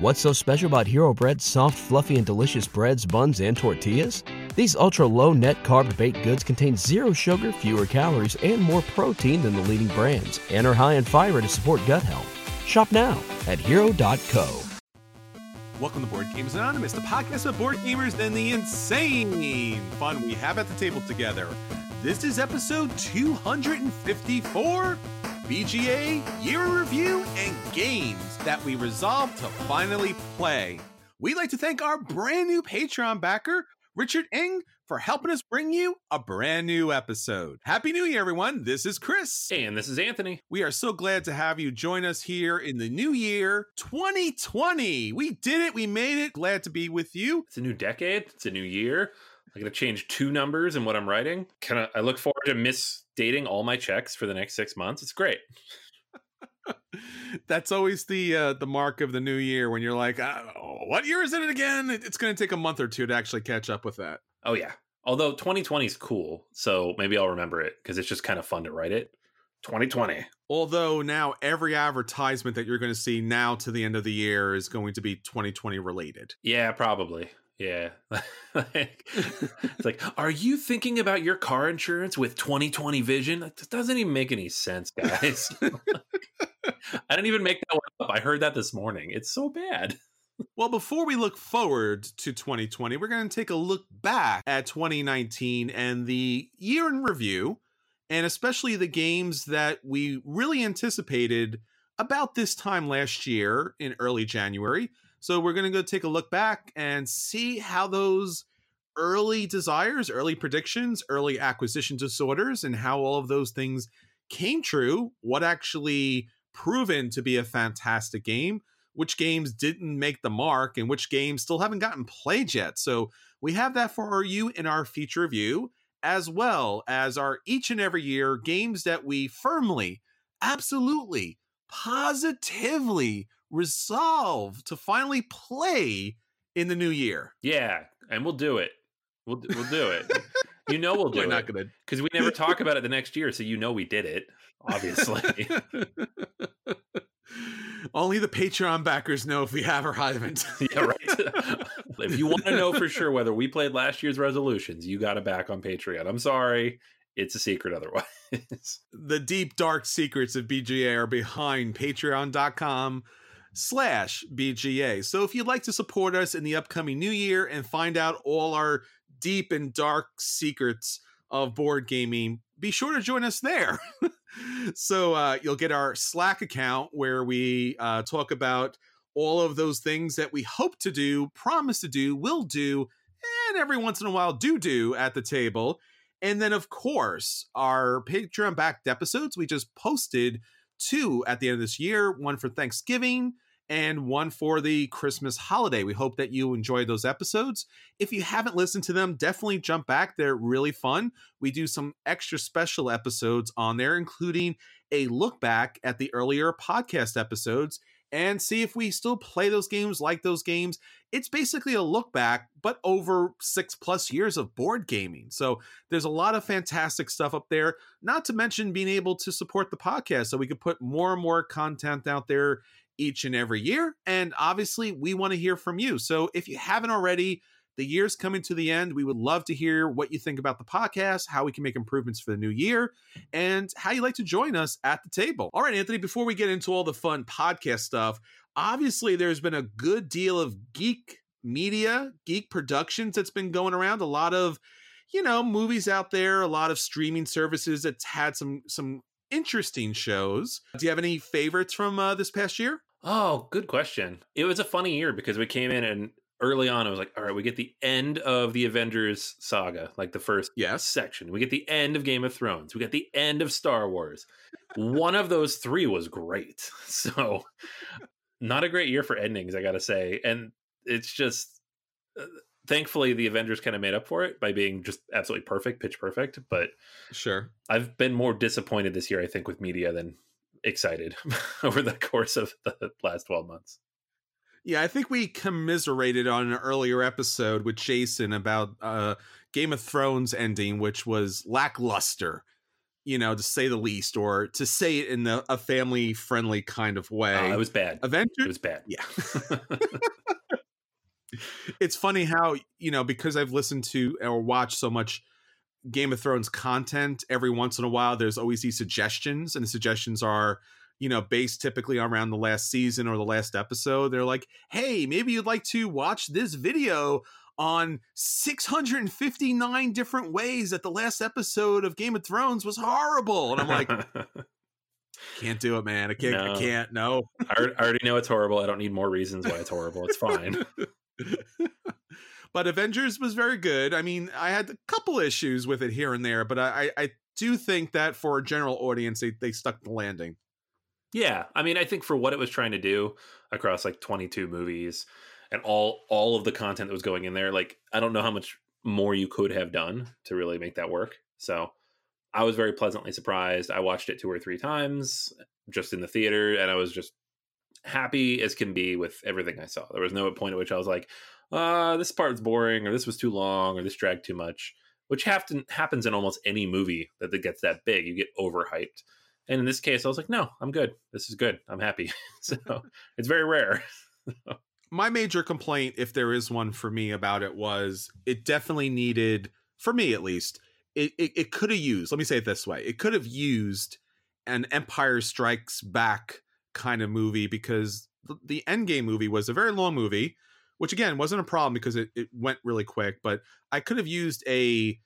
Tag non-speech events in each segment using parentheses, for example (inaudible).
What's so special about Hero Bread's soft, fluffy, and delicious breads, buns, and tortillas? These ultra low net carb baked goods contain zero sugar, fewer calories, and more protein than the leading brands, and are high in fiber to support gut health. Shop now at hero.co. Welcome to Board Games Anonymous, the podcast of board gamers and the insane fun we have at the table together. This is episode 254 BGA Year in Review and Games that we resolved to finally play. We'd like to thank our brand new Patreon backer, Richard Ing, for helping us bring you a brand new episode. Happy New Year, everyone. This is Chris. And this is Anthony. We are so glad to have you join us here in the new year 2020. We did it. We made it. Glad to be with you. It's a new decade, it's a new year. I'm going to change two numbers in what I'm writing. Can I, I look forward to misdating all my checks for the next six months. It's great. (laughs) That's always the uh, the mark of the new year when you're like, oh, what year is it again? It's going to take a month or two to actually catch up with that. Oh, yeah. Although 2020 is cool. So maybe I'll remember it because it's just kind of fun to write it. 2020. Although now every advertisement that you're going to see now to the end of the year is going to be 2020 related. Yeah, probably. Yeah. (laughs) like, it's like, are you thinking about your car insurance with 2020 vision? That doesn't even make any sense, (laughs) guys. I didn't even make that one up. I heard that this morning. It's so bad. Well, before we look forward to 2020, we're going to take a look back at 2019 and the year in review, and especially the games that we really anticipated about this time last year in early January. So we're going to go take a look back and see how those early desires, early predictions, early acquisition disorders, and how all of those things came true, what actually proven to be a fantastic game, which games didn't make the mark, and which games still haven't gotten played yet. So we have that for you in our feature review, as well as our each and every year games that we firmly, absolutely, positively resolve to finally play in the new year. Yeah, and we'll do it. We'll we'll do it. you know we'll (laughs) do We're it. not gonna because we never talk about it the next year, so you know we did it. Obviously. (laughs) Only the Patreon backers know if we have or haven't. (laughs) yeah, right. if you want to know for sure whether we played last year's resolutions, you got to back on Patreon. I'm sorry, it's a secret otherwise. the deep dark secrets of BGA are behind patreon.com slash BGA. So if you'd like to support us in the upcoming new year and find out all our deep and dark secrets of board gaming, be sure to join us there. (laughs) so uh, you'll get our Slack account where we uh, talk about all of those things that we hope to do, promise to do, will do, and every once in a while do do at the table. And then, of course, our Patreon backed episodes we just posted two at the end of this year one for Thanksgiving and one for the Christmas holiday. We hope that you enjoyed those episodes. If you haven't listened to them, definitely jump back. They're really fun. We do some extra special episodes on there, including a look back at the earlier podcast episodes and see if we still play those games, like those games. It's basically a look back, but over six plus years of board gaming. So there's a lot of fantastic stuff up there, not to mention being able to support the podcast so we could put more and more content out there each and every year. And obviously, we want to hear from you. So if you haven't already, the year's coming to the end. We would love to hear what you think about the podcast, how we can make improvements for the new year, and how you like to join us at the table. All right, Anthony, before we get into all the fun podcast stuff, obviously there's been a good deal of geek media, geek productions that's been going around. A lot of, you know, movies out there, a lot of streaming services that's had some some interesting shows. Do you have any favorites from uh, this past year? Oh, good question. It was a funny year because we came in and early on, I was like, all right, we get the end of the Avengers saga, like the first yes. section. We get the end of Game of Thrones. We get the end of Star Wars. One of those three was great. (laughs) So, not a great year for endings, I got to say. And it's just, uh, thankfully, the Avengers kind of made up for it by being just absolutely perfect, pitch perfect. But sure, I've been more disappointed this year, I think, with media than excited (laughs) over the course of the last 12 months. Yeah, I think we commiserated on an earlier episode with Jason about uh, Game of Thrones ending, which was lackluster, you know, to say the least, or to say it in the, a family friendly kind of way. Oh, it was bad. Avengers? It was bad. Yeah. (laughs) (laughs) it's funny how, you know, because I've listened to or watched so much Game of Thrones content, every once in a while, there's always these suggestions, and the suggestions are, you know, based typically around the last season or the last episode. They're like, hey, maybe you'd like to watch this video on 659 different ways that the last episode of Game of Thrones was horrible. And I'm like, (laughs) can't do it, man. I can't, no. I can't, no. I already know it's horrible. I don't need more reasons why it's horrible. It's fine. (laughs) but Avengers was very good. I mean, I had a couple issues with it here and there, but I, I do think that for a general audience, they, they stuck the landing. Yeah, I mean, I think for what it was trying to do across like 22 movies and all all of the content that was going in there, like I don't know how much more you could have done to really make that work. So, I was very pleasantly surprised. I watched it two or three times just in the theater and I was just happy as can be with everything I saw. There was no point at which I was like, uh, this part's boring or this was too long or this dragged too much, which happens in almost any movie that gets that big. You get overhyped. And in this case, I was like, no, I'm good. This is good. I'm happy. (laughs) so (laughs) it's very rare. (laughs) My major complaint, if there is one for me about it, was it definitely needed, for me at least, it, it, it could have used, let me say it this way, it could have used an Empire Strikes Back kind of movie because the, Endgame movie was a very long movie, which again wasn't a problem because it, it went really quick, but I could have used a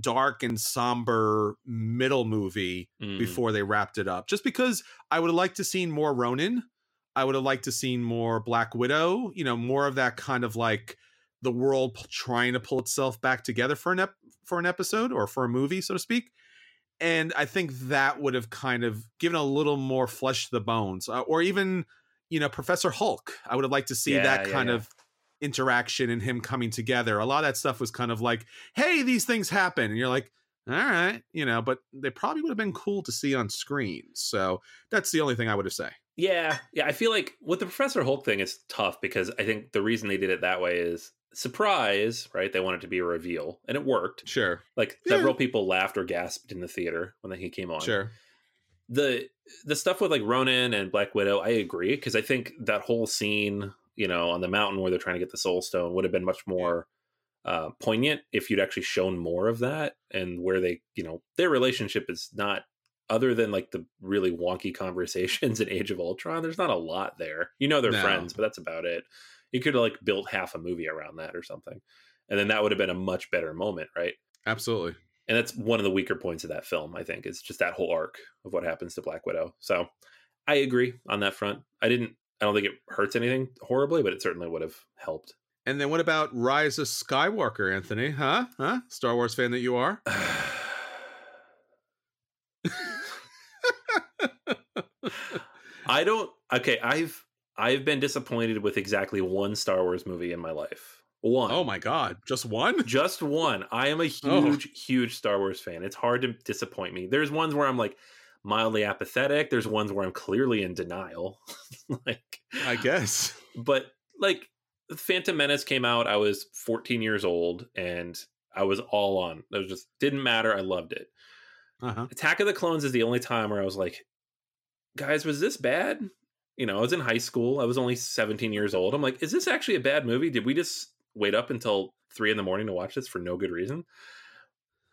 dark and somber middle movie mm. before they wrapped it up. Just because I would have liked to seen more Ronin. I would have liked to seen more Black Widow, you know, more of that kind of like the world trying to pull itself back together for an ep- for an episode or for a movie, so to speak. And I think that would have kind of given a little more flesh to the bones, uh, or even, you know, Professor Hulk. I would have liked to see yeah, that kind yeah. of interaction and him coming together. A lot of that stuff was kind of like, hey, these things happen. And you're like, all right, you know, but they probably would have been cool to see on screen. So that's the only thing I would have say. Yeah. Yeah. I feel like with the Professor Hulk thing, it's tough because I think the reason they did it that way is surprise, right? They wanted it to be a reveal and it worked. Sure. Like yeah. several people laughed or gasped in the theater when he came on. Sure. The the stuff with like Ronin and Black Widow, I agree because I think that whole scene you know, on the mountain where they're trying to get the soul stone would have been much more uh, poignant if you'd actually shown more of that and where they, you know, their relationship is not other than like the really wonky (laughs) conversations in Age of Ultron. There's not a lot there. You know, they're no. friends, but that's about it. You could have like built half a movie around that or something, and then that would have been a much better moment, right? Absolutely. And that's one of the weaker points of that film. I think is just that whole arc of what happens to Black Widow. So I agree on that front. I didn't I don't think it hurts anything horribly, but it certainly would have helped. And then what about Rise of Skywalker, Anthony? Huh? Huh? Star Wars fan that you are? (sighs) (laughs) I don't okay, I've I've been disappointed with exactly one Star Wars movie in my life. One. Oh my god, just one? Just one. I am a oh. huge, oh. huge Star Wars fan. It's hard to disappoint me. There's ones where I'm like, mildly apathetic. There's ones where I'm clearly in denial. (laughs) like I guess. But like Phantom Menace came out, I was 14 years old and I was all on. It was just didn't matter. I loved it. Uh-huh. Attack of the Clones is the only time where I was like, guys, was this bad? You know, I was in high school. I was only 17 years old. I'm like, is this actually a bad movie? Did we just wait up until three in the morning to watch this for no good reason?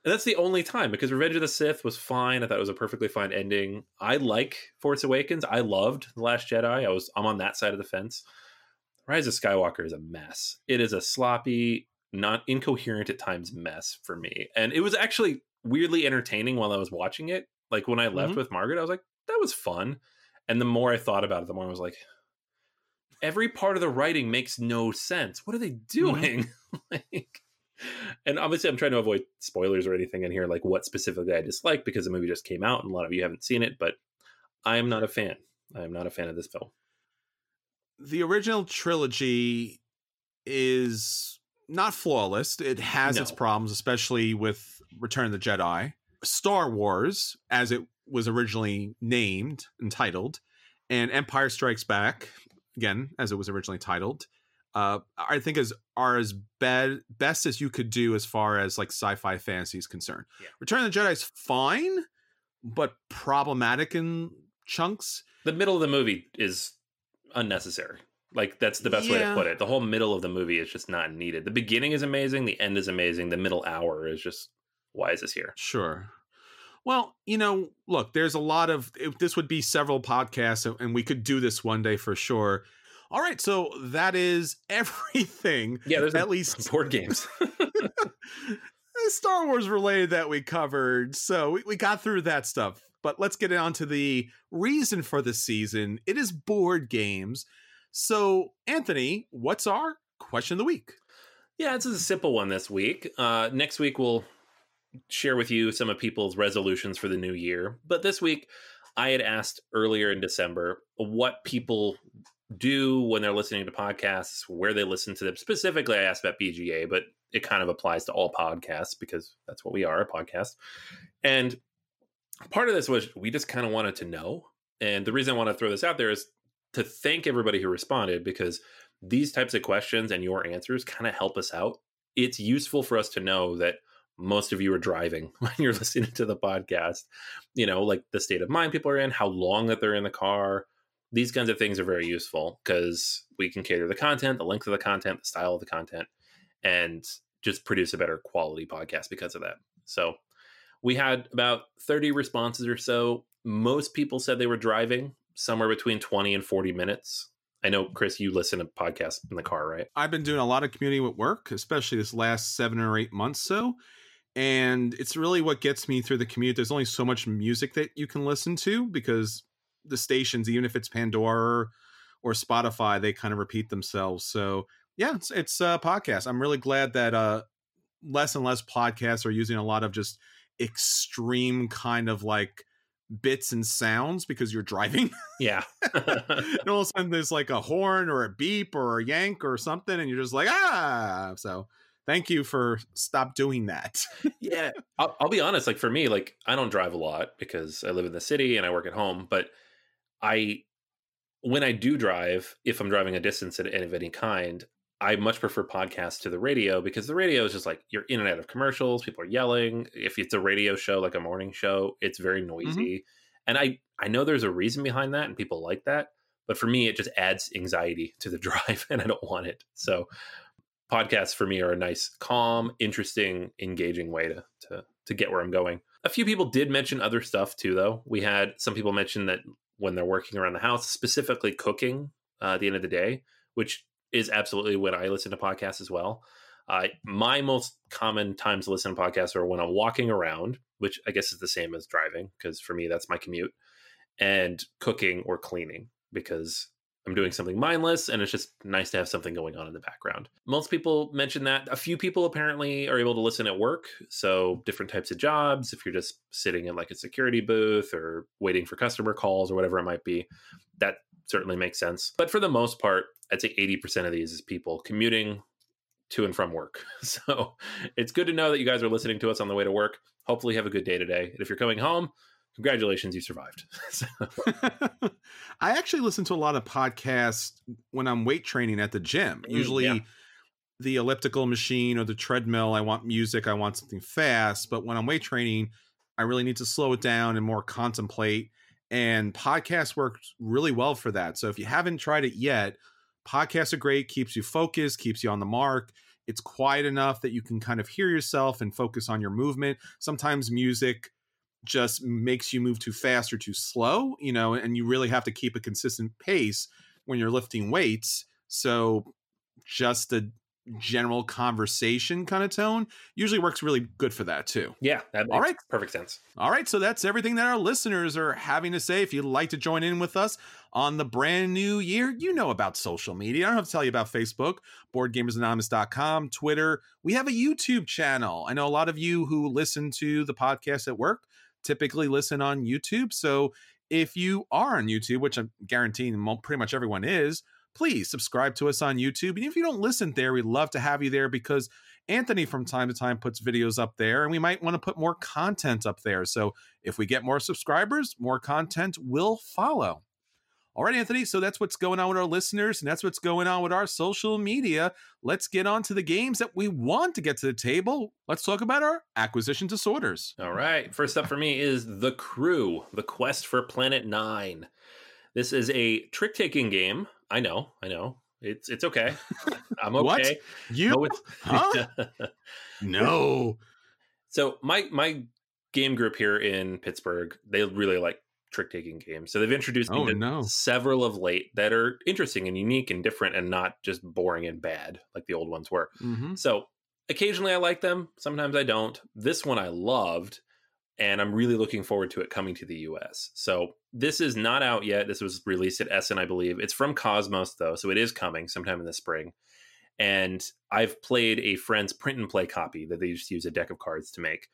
And that's the only time because Revenge of the Sith was fine. I thought it was a perfectly fine ending. I like Force Awakens. I loved The Last Jedi. I was I'm on that side of the fence. Rise of Skywalker is a mess. It is a sloppy, not incoherent at times mess for me. And it was actually weirdly entertaining while I was watching it. Like when I left Mhm. with Margaret, I was like, that was fun. And the more I thought about it, the more I was like, every part of the writing makes no sense. What are they doing? (laughs) like, and obviously, I'm trying to avoid spoilers or anything in here, like what specifically I dislike because the movie just came out and a lot of you haven't seen it. But I am not a fan. I am not a fan of this film. The original trilogy is not flawless. It has its problems, especially with Return of the Jedi. Star Wars, as it was originally named and titled, and Empire Strikes Back, again, as it was originally titled, uh, I think is are as bad best as you could do as far as like sci-fi fantasy is concerned. Yeah. Return of the Jedi is fine, but problematic in chunks. The middle of the movie is unnecessary. Like that's the best way to put it. The whole middle of the movie is just not needed. The beginning is amazing. The end is amazing. The middle hour is just why is this here? Sure. Well, you know, look, there's a lot of it, this would be several podcasts, and we could do this one day for sure. All right, so that is (laughs) everything. Yeah, there's at least (laughs) board games. (laughs) Star Wars related that we covered. So we, we got through that stuff. But let's get on to the reason for the season. It is board games. So, Anthony, what's our question of the week? Yeah, this is a simple one this week. Uh, next week, we'll share with you some of people's resolutions for the new year. But this week, I had asked earlier in December what people do when they're listening to podcasts, where they listen to them. Specifically, I asked about BGA, but it kind of applies to all podcasts because that's what we are a podcast. And part of this was we just kind of wanted to know. And the reason I want to throw this out there is to thank everybody who responded because these types of questions and your answers kind of help us out. It's useful for us to know that most of you are driving (laughs) when you're listening to the podcast. You know, like the state of mind people are in, how long that they're in the car. These kinds of things are very useful because we can cater the content, the length of the content, the style of the content, and just produce a better quality podcast because of that. So we had about 30 responses or so. Most people said they were driving somewhere between 20 and 40 minutes. I know, Chris, you listen to podcasts in the car, right? I've been doing a lot of commuting with work, especially this last seven or eight months so. And it's really what gets me through the commute. There's only so much music that you can listen to because the stations, even if it's Pandora or Spotify, they kind of repeat themselves. So yeah, it's it's a podcast. I'm really glad that uh less and less podcasts are using a lot of just extreme kind of like bits and sounds because you're driving. Yeah. (laughs) and all of a sudden there's like a horn or a beep or a yank or something, and you're just like, ah. So thank you for stop doing that. yeah. (laughs) I'll, I'll be honest. Like for me, like I don't drive a lot because I live in the city and I work at home. But I, when I do drive, if I'm driving a distance of of any kind, I much prefer podcasts to the radio because the radio is just like you're in and out of commercials. People are yelling. If it's a radio show, like a morning show, it's very mm-hmm. noisy. And I, I know there's a reason behind that and people like that. But for me, it just adds anxiety to the (laughs) drive and I don't want it. So podcasts for me are a nice, calm, interesting, engaging way to, to, to get where I'm going. A few people did mention other stuff too, though. We had some people mention that when they're working around the house, specifically cooking uh, at the end of the day, which is absolutely when I listen to podcasts as well. Uh, my most common times to listen to podcasts are when I'm walking around, which I guess is the same as driving, because for me, that's my commute, and cooking or cleaning, because I'm doing something mindless and it's just nice to have something going on in the background. Most people mention that. A few people apparently are able to listen at work. So, different types of jobs, if you're just sitting in like a security booth or waiting for customer calls or whatever it might be, that certainly makes sense. But for the most part, I'd say 80% of these is people commuting to and from work. (laughs) So, it's good to know that you guys are listening to us on the way to work. Hopefully, have a good day today. And if you're coming home, congratulations, you survived. (laughs) so, (laughs) I actually listen to a lot of podcasts when I'm weight training at the gym. Mm, Usually, yeah. the elliptical machine or the treadmill, I want music, I want something fast. But when I'm weight training, I really need to slow it down and more contemplate. And podcasts work really well for that. So if you haven't tried it yet, podcasts are great, keeps you focused, keeps you on the mark. It's quiet enough that you can kind of hear yourself and focus on your movement. Sometimes music just makes you move too fast or too slow, you know, and you really have to keep a consistent pace when you're lifting weights. So just a general conversation kind of tone usually works really good for that too. yeah, that makes All right. perfect sense. All right, so that's everything that our listeners are having to say. If you'd like to join in with us on the brand new year, you know about social media. I don't have to tell you about Facebook, boardgamersanonymous.com, Twitter. We have a YouTube channel. I know a lot of you who listen to the podcast at work typically listen on YouTube. So if you are on YouTube, which I'm guaranteeing pretty much everyone is, please subscribe to us on YouTube. And if you don't listen there, we'd love to have you there because Anthony from time to time puts videos up there, and we might want to put more content up there. So if we get more subscribers, more content will follow. All right, Anthony. So that's what's going on with our listeners, and that's what's going on with our social media. Let's get on to the games that we want to get to the table. Let's talk about our acquisition disorders. All right. First up for me is The Crew, The Quest for Planet Nine. This is a trick taking game. I know, I know. It's it's okay. (laughs) I'm What? okay. You? No, (laughs) Huh? (laughs) no. so my my game group here in Pittsburgh, they really like trick taking games. So they've introduced Oh, no. several of late that are interesting and unique and different and not just boring and bad like the old ones were. hmm So occasionally I like them, sometimes I don't. This one I loved, and I'm really looking forward to it coming to the US. So this is not out yet. This was released at Essen, I believe. It's from Kosmos, though, so it is coming sometime in the spring. And I've played a friend's print and play copy that they just use a deck of cards to make.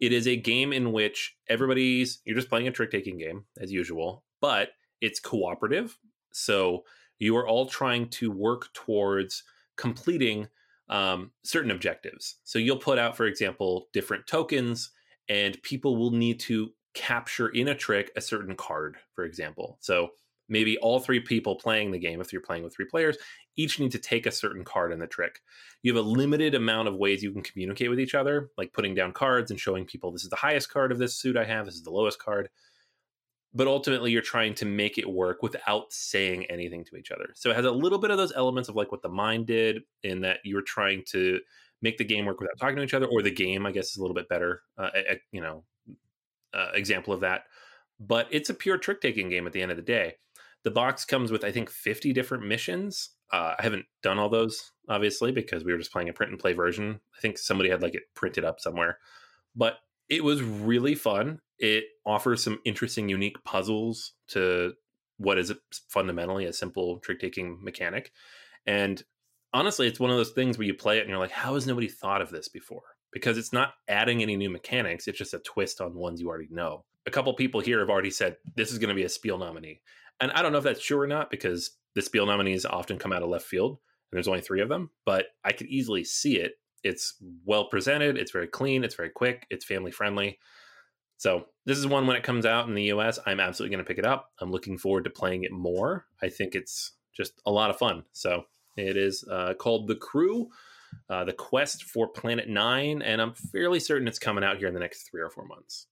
It is a game in which everybody's, you're just playing a trick taking game as usual, but it's cooperative. So you are all trying to work towards completing um, certain objectives. So you'll put out, for example, different tokens, and people will need to capture in a trick a certain card, for example. So maybe all three people playing the game, if you're playing with three players, each need to take a certain card in the trick. You have a limited amount of ways you can communicate with each other, like putting down cards and showing people this is the highest card of this suit I have, this is the lowest card. But ultimately, you're trying to make it work without saying anything to each other. So it has a little bit of those elements of like what the mind did, in that you were trying to make the game work without talking to each other, or the game, I guess, is a little bit better, uh, a- you know, uh, example of that. But it's a pure trick taking game at the end of the day. The box comes with, I think, 50 different missions. Uh, I haven't done all those, obviously, because we were just playing a print and play version. I think somebody had like it printed up somewhere. But it was really fun. It offers some interesting, unique puzzles to what is fundamentally a simple trick taking mechanic. And honestly, it's one of those things where you play it and you're like, how has nobody thought of this before? Because it's not adding any new mechanics, it's just a twist on ones you already know. A couple people here have already said this is going to be a Spiel nominee. And I don't know if that's true or not because the Spiel nominees often come out of left field and there's only three of them, but I could easily see it. It's well presented, it's very clean, it's very quick, it's family friendly. So, this is one when it comes out in the US, I'm absolutely going to pick it up. I'm looking forward to playing it more. I think it's just a lot of fun. So, it is uh, called The Crew, uh, The Quest for Planet Nine, and I'm fairly certain it's coming out here in the next three or four months.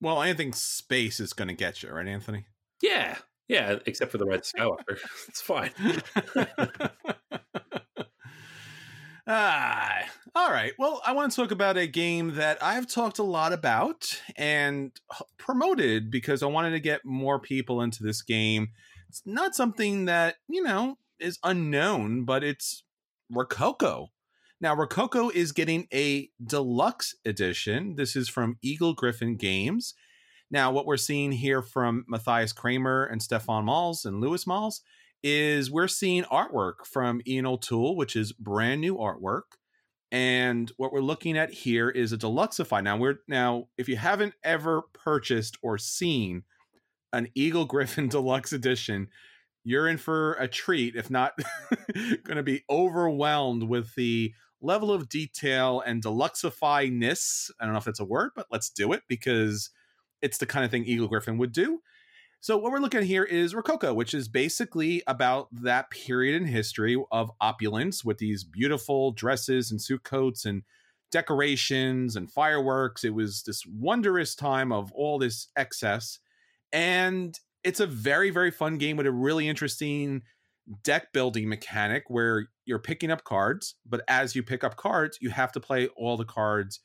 Well, anything space is going to get you, right, Anthony? Yeah, yeah, except for the Red (laughs) Skywalker. (laughs) it's fine. (laughs) ah, all right. Well, I want to talk about a game that I've talked a lot about and promoted because I wanted to get more people into this game. It's not something that, you know, is unknown, but it's Rococo. Now, Rococo is getting a deluxe edition. This is from Eagle Gryphon Games. Now, what we're seeing here from Matthias Cramer and Stefan Malz and Louis Malz is we're seeing artwork from Ian O'Toole, which is brand new artwork. And what we're looking at here is a deluxify. Now we're now, if you haven't ever purchased or seen an Eagle Gryphon (laughs) Deluxe Edition, you're in for a treat, if not (laughs) going to be overwhelmed with the level of detail and deluxify-ness. I don't know if that's a word, but let's do it because it's the kind of thing Eagle-Gryphon would do. So what we're looking at here is Rococo, which is basically about that period in history of opulence with these beautiful dresses and suit coats and decorations and fireworks. It was this wondrous time of all this excess. And it's a very, very fun game with a really interesting deck building mechanic where you're picking up cards, but as you pick up cards, you have to play all the cards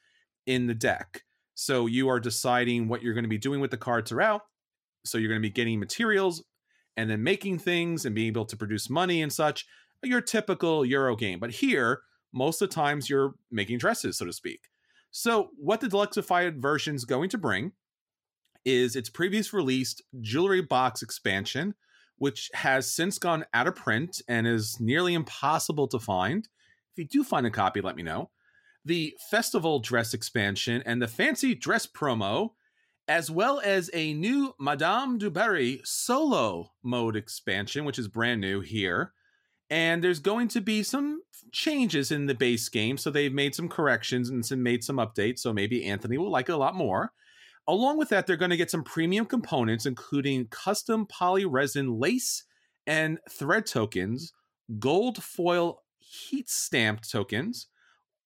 in the deck. So you are deciding what you're going to be doing with the cards throughout. So you're going to be getting materials and then making things and being able to produce money and such. Your typical Euro game. But here, most of the times you're making dresses, so to speak. So what the deluxified version is going to bring is its previous released jewelry box expansion, which has since gone out of print and is nearly impossible to find. If you do find a copy, let me know. The festival dress expansion and the fancy dress promo, as well as a new Madame du Barry solo mode expansion, which is brand new here. And there's going to be some changes in the base game. So they've made some corrections and some made some updates. So maybe Anthony will like it a lot more. Along with that, they're going to get some premium components, including custom poly resin lace and thread tokens, gold foil heat stamped tokens,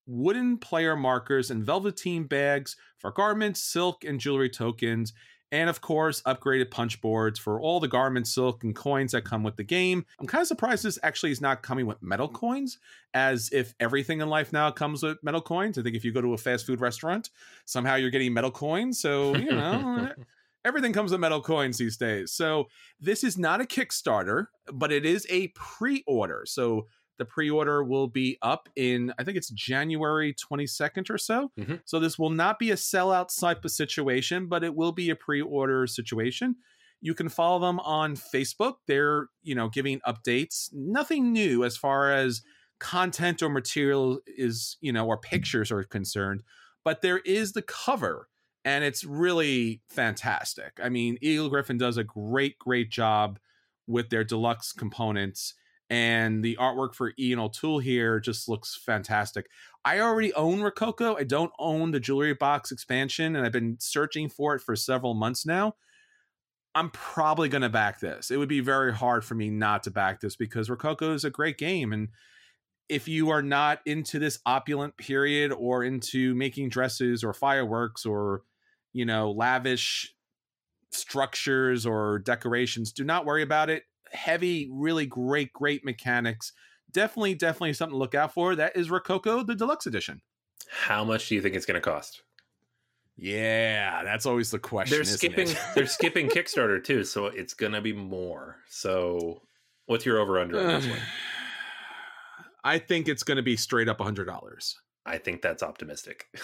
wooden player markers, and velveteen bags for garments, silk, and jewelry tokens. And of course, upgraded punch boards for all the garments, silk, and coins that come with the game. I'm kind of surprised this actually is not coming with metal coins, as if everything in life now comes with metal coins. I think if you go to a fast food restaurant, somehow you're getting metal coins. So, you know, eh, everything comes with metal coins these days. So, this is not a Kickstarter, but it is a pre order. So, the pre-order will be up in I think it's January 22nd or so. Mm-hmm. So this will not be a sellout type of situation, but it will be a pre-order situation. You can follow them on Facebook. They're, you know, giving updates. Nothing new as far as content or material is, you know, or pictures are concerned, but there is the cover and it's really fantastic. I mean, Eagle-Gryphon does a great great job with their deluxe components and the artwork for Ian O'Toole here just looks fantastic. I already own Rococo. I don't own the jewelry box expansion, and I've been searching for it for several months now. I'm probably going to back this. It would be very hard for me not to back this because Rococo is a great game. And if you are not into this opulent period or into making dresses or fireworks or, you know, lavish structures or decorations, do not worry about it heavy, really great, great mechanics. Definitely, definitely something to look out for. That is Rococo, the deluxe edition. How much do you think it's going to cost? Yeah, that's always the question. They're skipping. they're skipping Kickstarter (laughs) too, so it's going to be more. So, what's your over under on this one? (sighs) I think it's going to be straight up a hundred dollars. I think that's optimistic. (laughs)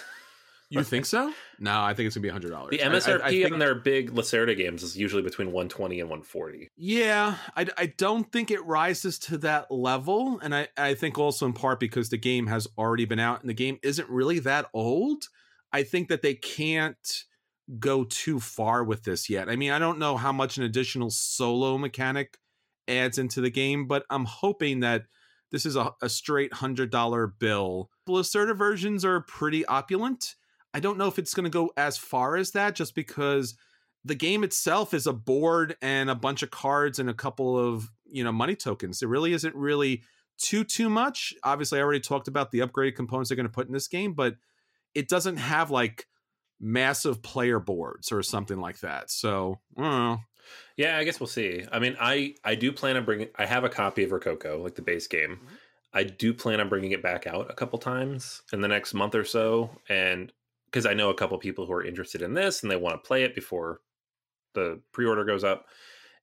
You think so? No, I think it's gonna be hundred dollars. The MSRP I, I, I think, on their big Lacerda games is usually between one twenty and one forty. Yeah, I, I don't think it rises to that level, and I I think also in part because the game has already been out and the game isn't really that old. I think that they can't go too far with this yet. I mean, I don't know how much an additional solo mechanic adds into the game, but I'm hoping that this is a, a straight hundred dollar bill. The Lacerda versions are pretty opulent I don't know if it's going to go as far as that just because the game itself is a board and a bunch of cards and a couple of, you know, money tokens. It really isn't really too too much. Obviously, I already talked about the upgraded components they're going to put in this game, but it doesn't have like massive player boards or something like that. So, I Yeah, I guess we'll see. I mean, I I do plan on bringing. I have a copy of Rococo, like the base game. Mm-hmm. I do plan on bringing it back out a couple times in the next month or so, and because I know a couple people who are interested in this and they want to play it before the pre-order goes up.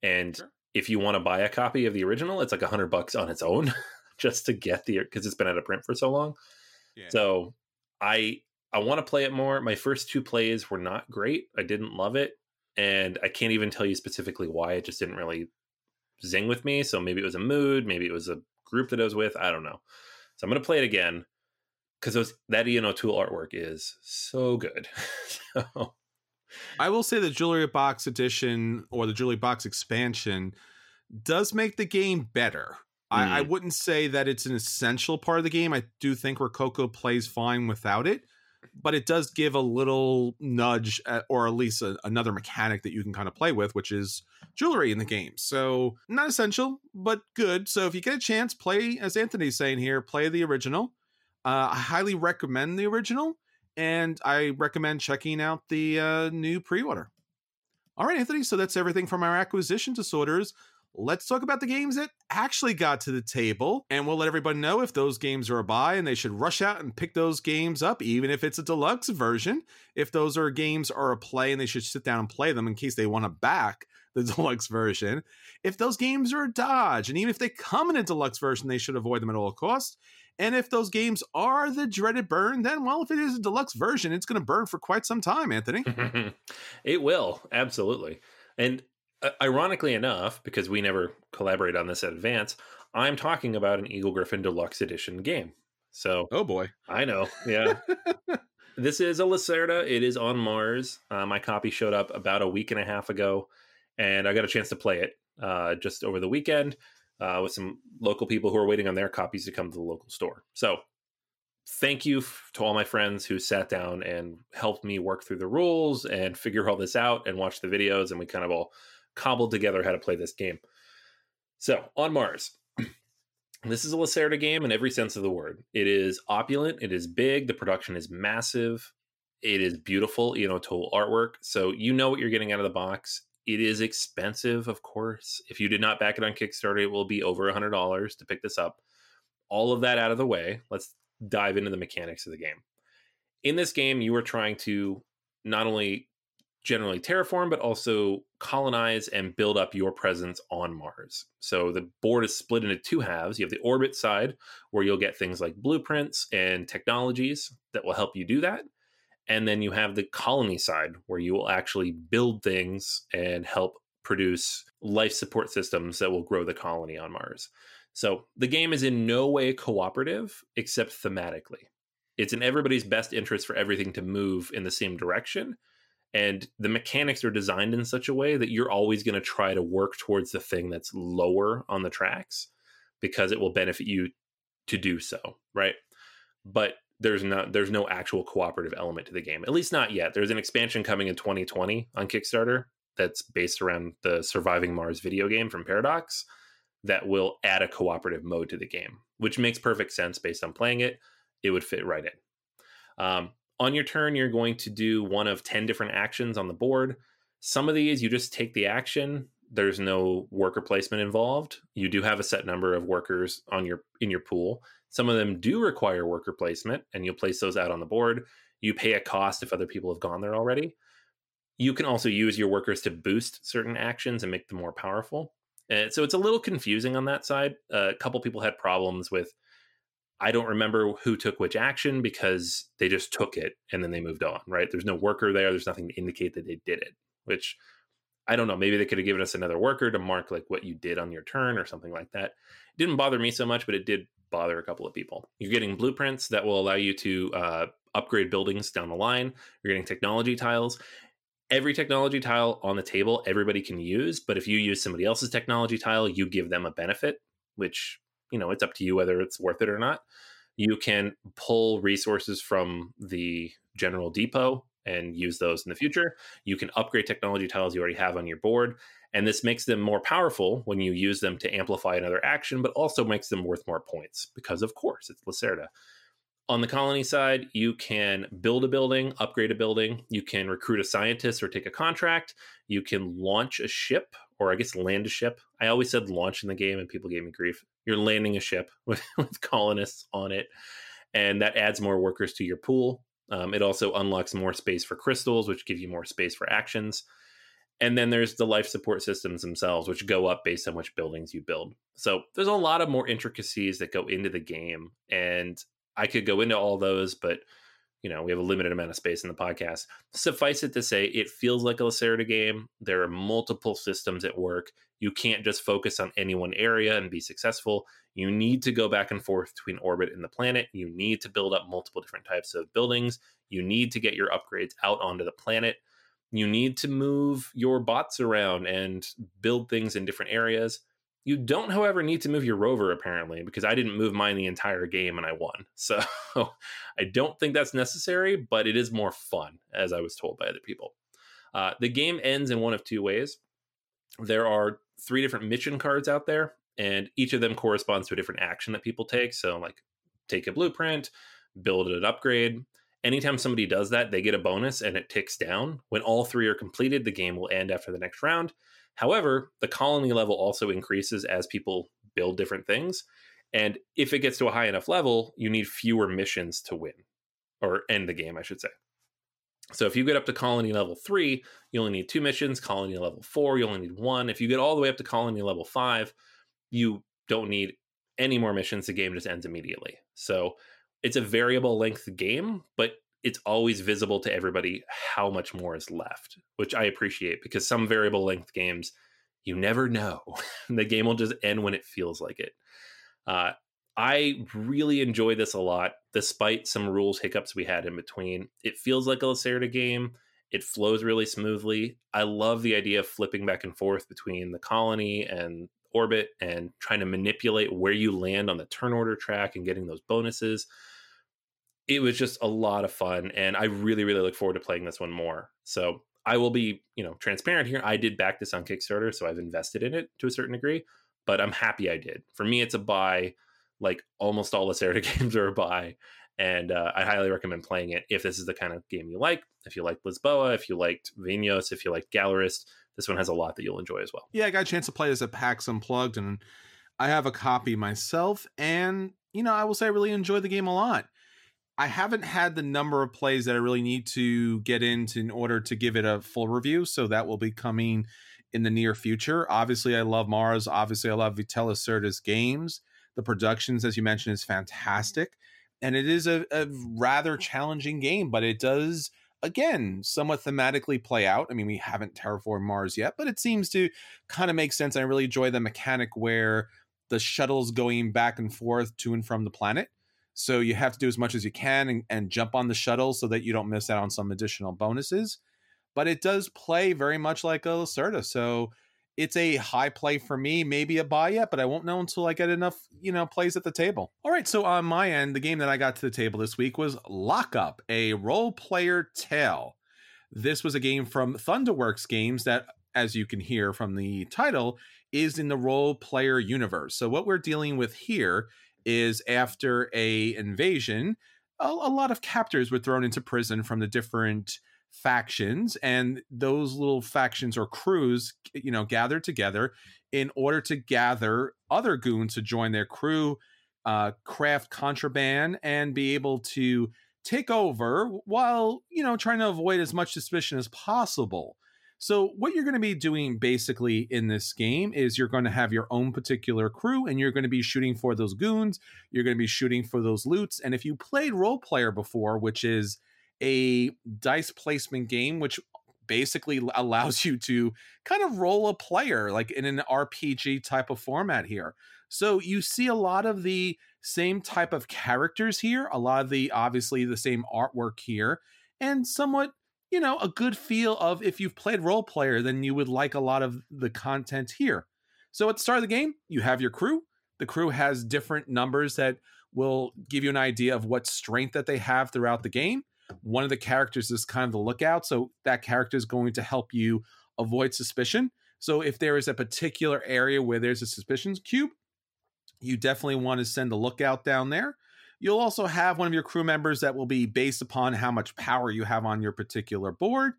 And sure. if you want to buy a copy of the original, it's like a hundred bucks on its own (laughs) just to get the because it's been out of print for so long. Yeah. So I I want to play it more. My first two plays were not great. I didn't love it, and I can't even tell you specifically why. It just didn't really zing with me. So maybe it was a mood, maybe it was a group that I was with. I don't know. So I'm gonna play it again because that Ian O'Toole artwork is so good. (laughs) so. I will say the Jewelry Box edition or the Jewelry Box expansion does make the game better. Mm. I, I, mm. wouldn't say that it's an essential part of the game. I do think Rococo plays fine without it, but it does give a little nudge at, or at least a, another mechanic that you can kind of play with which is jewelry in the game so not essential but good so if you get a chance play as anthony's saying here play the original uh, i highly recommend the original and i recommend checking out the uh, new pre-order all right anthony so that's everything from our acquisition disorders let's talk about the games that actually got to the table. And we'll let everybody know if those games are a buy and they should rush out and pick those games up, even if it's a deluxe version. If those are games are a play and they should sit down and play them in case they want to back the (laughs) deluxe version. If those games are a dodge, and even if they come in a deluxe version, they should avoid them at all costs. And if those games are the dreaded burn, then well, if it is a deluxe version, it's going to burn for quite some time, Anthony. (laughs) it will, absolutely. And uh, ironically enough, because we never collaborate on this at Advance, I'm talking about an Eagle-Gryphon Deluxe Edition game. So, oh boy, I know, yeah. (laughs) this is a Lacerda. It is on Mars. Uh, my copy showed up about a week and a half ago, and I got a chance to play it uh, just over the weekend uh, with some local people who are waiting on their copies to come to the local store. So, thank you to all my friends who sat down and helped me work through the rules and figure all this out and watch the videos, and we kind of all cobbled together how to play this game. So, on Mars. (clears throat) This is a Lacerda game in every sense of the word. It is opulent, it is big, the production is massive, it is beautiful, you know, total artwork. So you know what you're getting out of the box. It is expensive, of course. If you did not back it on Kickstarter, it will be over a $100 to pick this up. All of that out of the way, let's dive into the mechanics of the game. In this game, you are trying to not only generally terraform, but also colonize and build up your presence on Mars. So the board is split into two halves. You have the orbit side, where you'll get things like blueprints and technologies that will help you do that. And then you have the colony side, where you will actually build things and help produce life support systems that will grow the colony on Mars. So the game is in no way cooperative except thematically. It's in everybody's best interest for everything to move in the same direction and the mechanics are designed in such a way that you're always going to try to work towards the thing that's lower on the tracks because it will benefit you to do so right but there's not there's no actual cooperative element to the game at least not yet there's an expansion coming in 2020 on kickstarter that's based around the surviving mars video game from paradox that will add a cooperative mode to the game which makes perfect sense based on playing it it would fit right in um, on your turn, you're going to do one of 10 different actions on the board. Some of these, you just take the action. There's no worker placement involved. You do have a set number of workers on your in your pool. Some of them do require worker placement, and you'll place those out on the board. You pay a cost if other people have gone there already. You can also use your workers to boost certain actions and make them more powerful. And so it's a little confusing on that side. A couple people had problems with I don't remember who took which action because they just took it and then they moved on, right? There's no worker there. There's nothing to indicate that they did it, which I don't know. Maybe they could have given us another worker to mark like what you did on your turn or something like that. It didn't bother me so much, but it did bother a couple of people. You're getting blueprints that will allow you to uh, upgrade buildings down the line. You're getting technology tiles. Every technology tile on the table, everybody can use, but if you use somebody else's technology tile, you give them a benefit, which you know it's up to you whether it's worth it or not you can pull resources from the general depot and use those in the future you can upgrade technology tiles you already have on your board and this makes them more powerful when you use them to amplify another action but also makes them worth more points because of course it's lacerda on the colony side, you can build a building, upgrade a building. You can recruit a scientist or take a contract. You can launch a ship, or I guess land a ship. I always said launch in the game, and people gave me grief. You're landing a ship (laughs) with, with colonists on it, and that adds more workers to your pool. Um, it also unlocks more space for crystals, which give you more space for actions. And then there's the life support systems themselves, which go up based on which buildings you build. So there's a lot of more intricacies that go into the game. And I could go into all those, but you know, we have a limited amount of space in the podcast. Suffice it to say, it feels like a Lacerda game. There are multiple systems at work. You can't just focus on any one area and be successful. You need to go back and forth between orbit and the planet. You need to build up multiple different types of buildings. You need to get your upgrades out onto the planet. You need to move your bots around and build things in different areas. You don't, however, need to move your rover apparently, because I didn't move mine the entire game and I won. (laughs) So I don't think that's necessary, but it is more fun, as I was told by other people. Uh, the game ends in one of two ways. There are three different mission cards out there, and each of them corresponds to a different action that people take. So, like, take a blueprint, build an upgrade. Anytime somebody does that, they get a bonus and it ticks down. When all three are completed, the game will end after the next round. However, the colony level also increases as people build different things. And if it gets to a high enough level, you need fewer missions to win or end the game, I should say. So if you get up to colony level three, you only need two missions. Colony level four, you only need one. If you get all the way up to colony level five, you don't need any more missions. The game just ends immediately. So it's a variable length game, but it's always visible to everybody how much more is left, which I appreciate because some variable length games, you never know. (laughs) the game will just end when it feels like it. Uh, I really enjoy this a lot, despite some rules hiccups we had in between. It feels like a Lacerda game. It flows really smoothly. I love the idea of flipping back and forth between the colony and orbit and trying to manipulate where you land on the turn order track and getting those bonuses. It was just a lot of fun, and I really, really look forward to playing this one more. So I will be, you know, transparent here. I did back this on Kickstarter, so I've invested in it to a certain degree, but I'm happy I did. For me, it's a buy like almost all the Lacerda (laughs) games are a buy. And uh, I highly recommend playing it if this is the kind of game you like. If you like Lisboa, if you liked Vinhos, if you like Gallerist, this one has a lot that you'll enjoy as well. Yeah, I got a chance to play this at PAX Unplugged, and I have a copy myself. And, you know, I will say I really enjoy the game a lot. I haven't had the number of plays that I really need to get into in order to give it a full review. So that will be coming in the near future. Obviously, I love Mars. Obviously, I love Vital Lacerda's games. The productions, as you mentioned, is fantastic. And it is a, a rather mm. challenging game, but it does again somewhat thematically play out. I mean, we haven't terraformed Mars yet, but it seems to kind of make sense. I really enjoy the mechanic where the shuttle's going back and forth to and from the planet. So you have to do as much as you can and, and jump on the shuttle so that you don't miss out on some additional bonuses. But it does play very much like a Lacerda. So it's a high play for me, maybe a buy yet, but I won't know until I get enough, you know, plays at the table. All right, so on my end, the game that I got to the table this week was Lockup, a Roll Player tale. This was a game from Thunderworks Games that, as you can hear from the title, is in the Roll Player universe. So what we're dealing with here is after a invasion, a, a lot of captors were thrown into prison from the different factions and those little factions or crews you know gather together in order to gather other goons to join their crew uh, craft contraband and be able to take over while you know trying to avoid as much suspicion as possible. So what you're going to be doing basically in this game is you're going to have your own particular crew and you're going to be shooting for those goons you're going to be shooting for those loots and if you played Roll Player before which is a dice placement game, which basically allows you to kind of roll a player like in an RPG type of format here. So you see a lot of the same type of characters here, a lot of the obviously the same artwork here, and somewhat, you know, a good feel of if you've played Roll Player, then you would like a lot of the content here. So at the start of the game, you have your crew. The crew has different numbers that will give you an idea of what strength that they have throughout the game one of the characters is kind of the lookout. So that character is going to help you avoid suspicion. So if there is a particular area where there's a suspicions cube, you definitely want to send a lookout down there. You'll also have one of your crew members that will be based upon how much power you have on your particular board.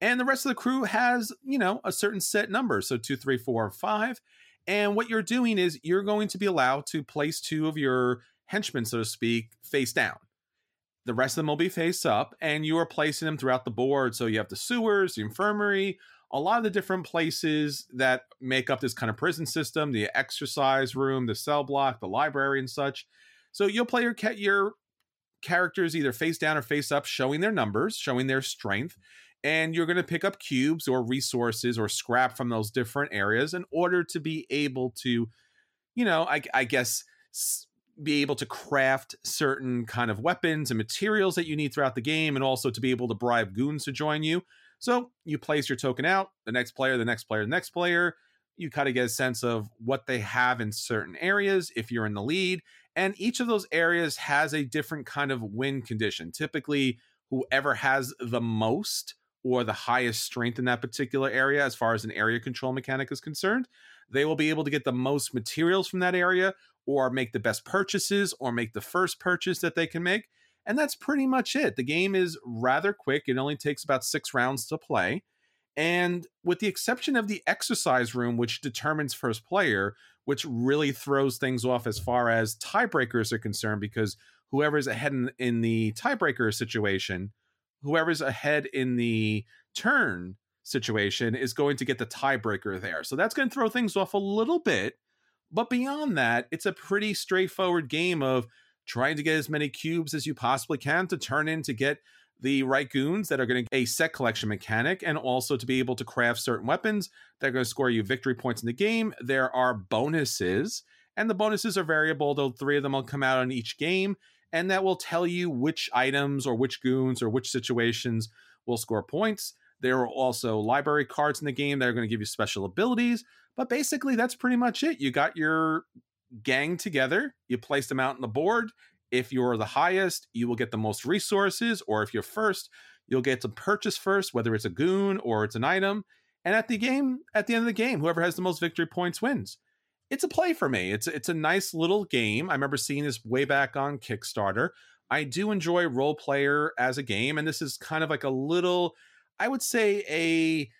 And the rest of the crew has, you know, a certain set number. So two, three, four, five. And what you're doing is you're going to be allowed to place two of your henchmen, so to speak, face down. The rest of them will be face up, and you are placing them throughout the board. So you have the sewers, the infirmary, a lot of the different places that make up this kind of prison system, the exercise room, the cell block, the library, and such. So you'll play your your characters either face down or face up, showing their numbers, showing their strength, and you're going to pick up cubes or resources or scrap from those different areas in order to be able to, you know, I, I guess be able to craft certain kind of weapons and materials that you need throughout the game and also to be able to bribe goons to join you so you place your token out the next player the next player the next player You kind of get a sense of what they have in certain areas if you're in the lead. And each of those areas has a different kind of win condition. Typically, whoever has the most or the highest strength in that particular area, as far as an area control mechanic is concerned, they will be able to get the most materials from that area or make the best purchases or make the first purchase that they can make. And that's pretty much it. The game is rather quick. It only takes about six rounds to play. And with the exception of the exercise room, which determines first player, which really throws things off as far as tiebreakers are concerned, because whoever's ahead in, in the tiebreaker situation, whoever's ahead in the turn situation is going to get the tiebreaker there. So that's going to throw things off a little bit. But beyond that, it's a pretty straightforward game of trying to get as many cubes as you possibly can to turn in to get the right goons that are going to a set collection mechanic and also to be able to craft certain weapons that are going to score you victory points in the game. There are bonuses, and the bonuses are variable, though three of them will come out in each game, and that will tell you which items or which goons or which situations will score points. There are also library cards in the game that are going to give you special abilities, but basically that's pretty much it. You got your gang together, you place them out on the board. If you're the highest, you will get the most resources, or if you're first, you'll get to purchase first, whether it's a goon or it's an item. And at the game, at the end of the game, whoever has the most victory points wins. It's a play for me. It's it's a nice little game. I remember seeing this way back on Kickstarter. I do enjoy Roll Player as a game, and this is kind of like a little, I would say a,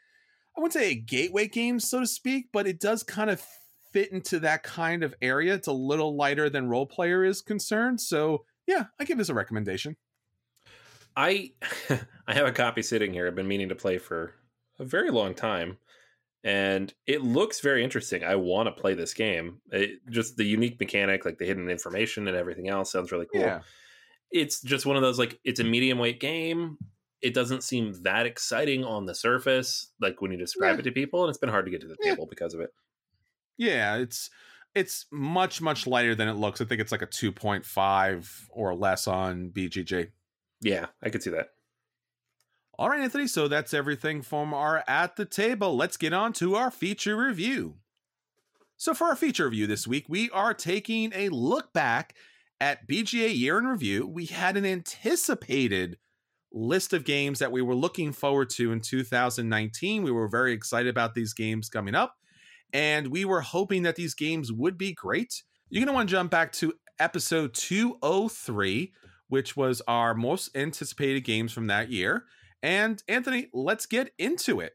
I wouldn't say a gateway game, so to speak, but it does kind of fit into that kind of area. It's a little lighter than Roll Player is concerned. So yeah, I give this a recommendation. I (laughs) I have a copy sitting here. I've been meaning to play for a very long time, and it looks very interesting. I want to play this game. It, just the unique mechanic, like the hidden information and everything else, sounds really cool. Yeah. It's just one of those like it's a medium weight game. It doesn't seem that exciting on the surface, like when you describe yeah. it to people, and it's been hard to get to the table because of it. Yeah, it's it's much much lighter than it looks. I think it's like a 2.5 or less on BGG. Yeah, I could see that. All right, Anthony, so that's everything from our at the table. Let's get on to our feature review. So for our feature review this week, we are taking a look back at BGA year in review. We had an anticipated list of games that we were looking forward to in 2019. We were very excited about these games coming up and we were hoping that these games would be great. You're going to want to jump back to episode 203, which was our most anticipated games from that year. And Anthony, let's get into it.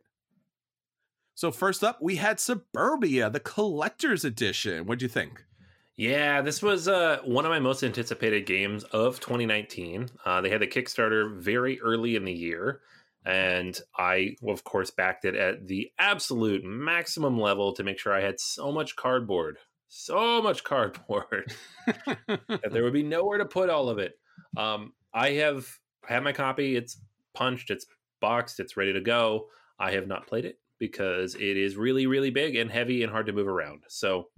So, first up, we had Suburbia, the collector's edition. What'd you think? Yeah, this was uh, one of my most anticipated games of 2019. Uh, they had the Kickstarter very early in the year and I, of course, backed it at the absolute maximum level to make sure I had so much cardboard, so much cardboard (laughs) that there would be nowhere to put all of it. Um, I have had my copy. It's punched. It's boxed. It's ready to go. I have not played it because it is really, really big and heavy and hard to move around. So,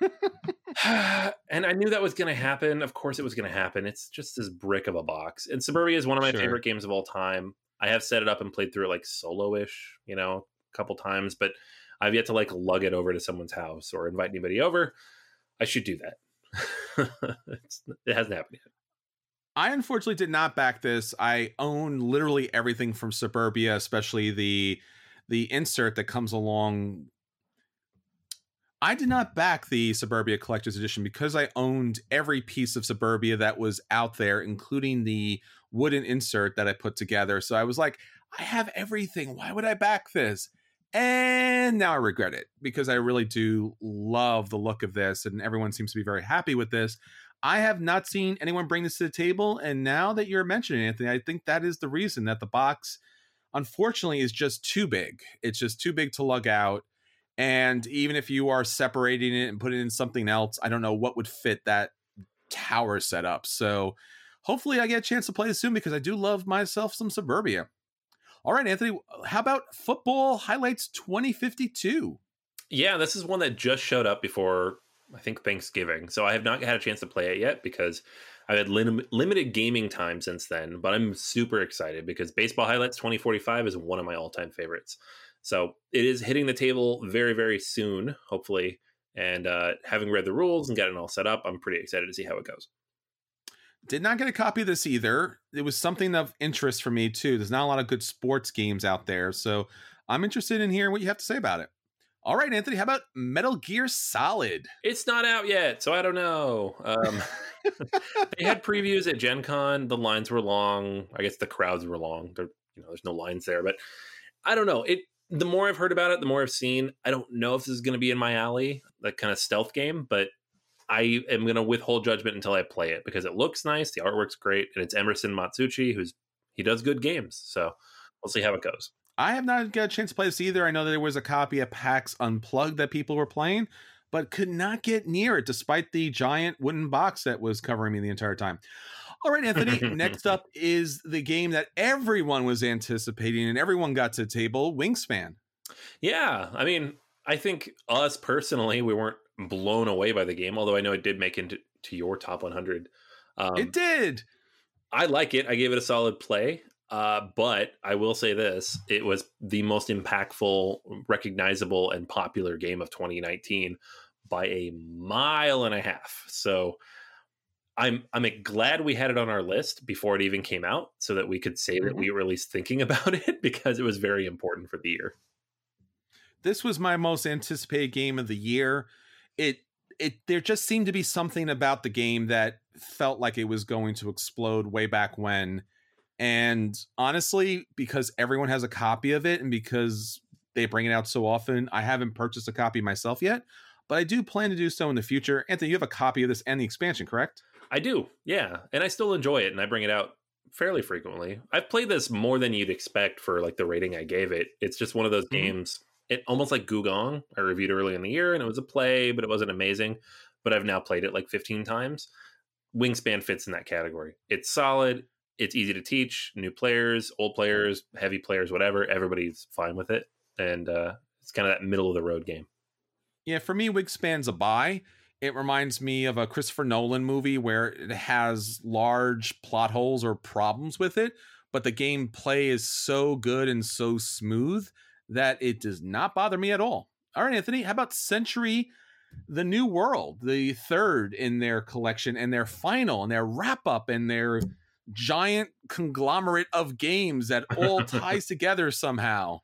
(laughs) (sighs) and I knew that was going to happen. Of course, it was going to happen. It's just this brick of a box. And Suburbia is one of my sure. favorite games of all time. I have set it up and played through it like solo-ish, you know, a couple times, but I've yet to like lug it over to someone's house or invite anybody over. I should do that. (laughs) it hasn't happened yet. I unfortunately did not back this. I own literally everything from Suburbia, especially the the insert that comes along. I did not back the Suburbia Collector's Edition because I owned every piece of Suburbia that was out there, including the wooden insert that I put together. So I was like, I have everything. Why would I back this? And now I regret it because I really do love the look of this, and everyone seems to be very happy with this. I have not seen anyone bring this to the table, and now that you're mentioning Anthony, I think that is the reason that the box, unfortunately, is just too big. It's just too big to lug out. And even if you are separating it and putting it in something else, I don't know what would fit that tower setup. So hopefully I get a chance to play this soon because I do love myself some Suburbia. All right, Anthony, how about Football Highlights 2052? Yeah, this is one that just showed up before I think Thanksgiving. So I have not had a chance to play it yet because I've had lim- limited gaming time since then, but I'm super excited because Baseball Highlights 2045 is one of my all-time favorites. So it is hitting the table very, very soon, hopefully. And uh, having read the rules and getting all set up, I'm pretty excited to see how it goes. Did not get a copy of this either. It was something of interest for me too. There's not a lot of good sports games out there, so I'm interested in hearing what you have to say about it. All right, Anthony, how about Metal Gear Solid? It's not out yet, so I don't know. Um, (laughs) they had previews at Gen Con. The lines were long. I guess the crowds were long. There, you know, there's no lines there, but I don't know. It. The more I've heard about it, the more I've seen. I don't know if this is going to be in my alley, that kind of stealth game, but I am going to withhold judgment until I play it because it looks nice, the artwork's great, and it's Emerson Matsuuchi who's he does good games. So we'll see how it goes. I have not got a chance to play this either. I know that there was a copy of PAX Unplugged that people were playing, but could not get near it despite the giant wooden box that was covering me the entire time. All right, Anthony. (laughs) next up is the game that everyone was anticipating and everyone got to the table Wingspan. Yeah. I mean, I think us personally, we weren't blown away by the game, although I know it did make into to your top 100. Um, it did. I like it. I gave it a solid play. Uh, but I will say this: it was the most impactful, recognizable, and popular game of 2019 by a mile and a half. So I'm I'm glad we had it on our list before it even came out, so that we could say mm-hmm. that we were at least thinking (laughs) about it because it was very important for the year. This was my most anticipated game of the year. It it there just seemed to be something about the game that felt like it was going to explode way back when and honestly, because everyone has a copy of it and because they bring it out so often, I haven't purchased a copy myself yet, but I do plan to do so in the future. Anthony, you have a copy of this and the expansion, correct? I do, yeah. And I still enjoy it and I bring it out fairly frequently. I've played this more than you'd expect for like the rating I gave it. It's just one of those mm-hmm. games, it almost like Gugong. I reviewed early in the year and it was a play, but it wasn't amazing. But I've now played it like 15 times. Wingspan fits in that category. It's solid it's easy to teach new players, old players, heavy players, whatever. Everybody's fine with it, and uh, it's kind of that middle of the road game. Yeah, for me, Wingspan's a buy. It reminds me of a Christopher Nolan movie where it has large plot holes or problems with it, but the gameplay is so good and so smooth that it does not bother me at all. All right, Anthony, how about Century the New World, the third in their collection and their final and their wrap up and their giant conglomerate of games that all (laughs) ties together somehow.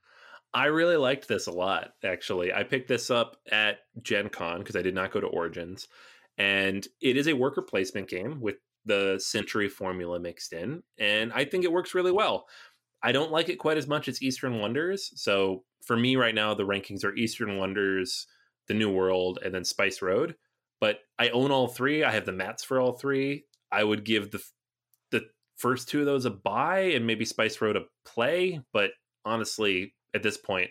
I really liked this a lot, actually. I picked this up at Gen Con because I did not go to Origins. And it is a worker placement game with the Century formula mixed in. And I think it works really well. I don't like it quite as much as Eastern Wonders. So for me right now, the rankings are Eastern Wonders, The New World, and then Spice Road. But I own all three. I have the mats for all three. I would give the first two of those a buy and maybe Spice Road a play. But honestly, at this point,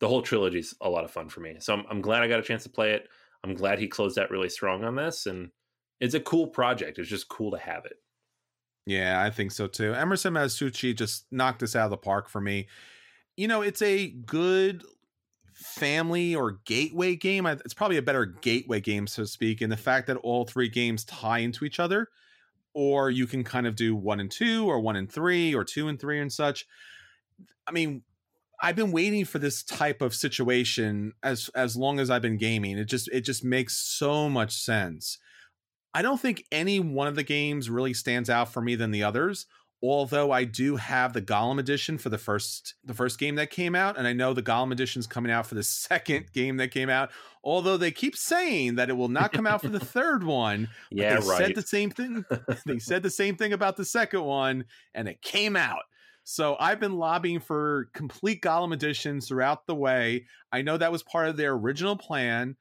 the whole trilogy is a lot of fun for me. So I'm, I'm glad I got a chance to play it. I'm glad he closed out really strong on this. And it's a cool project. It's just cool to have it. Yeah, I think so too. Emerson Matsuuchi just knocked this out of the park for me. You know, it's a good family or gateway game. It's probably a better gateway game, so to speak, in the fact that all three games tie into each other or you can kind of do one and two or one and three or two and three and such. I mean i've been waiting for this type of situation as as long as i've been gaming. It just it just makes so much sense. I don't think any one of the games really stands out for me than the others although I do have the Golem edition for the first the first game that came out, and I know the Golem edition is coming out for the (laughs) second game that came out. Although they keep saying that it will not come out for the (laughs) third one. yeah, they right. Said the same thing. (laughs) they said the same thing about the second one, and it came out. So I've been lobbying for complete Golem editions throughout the way. I know that was part of their original plan,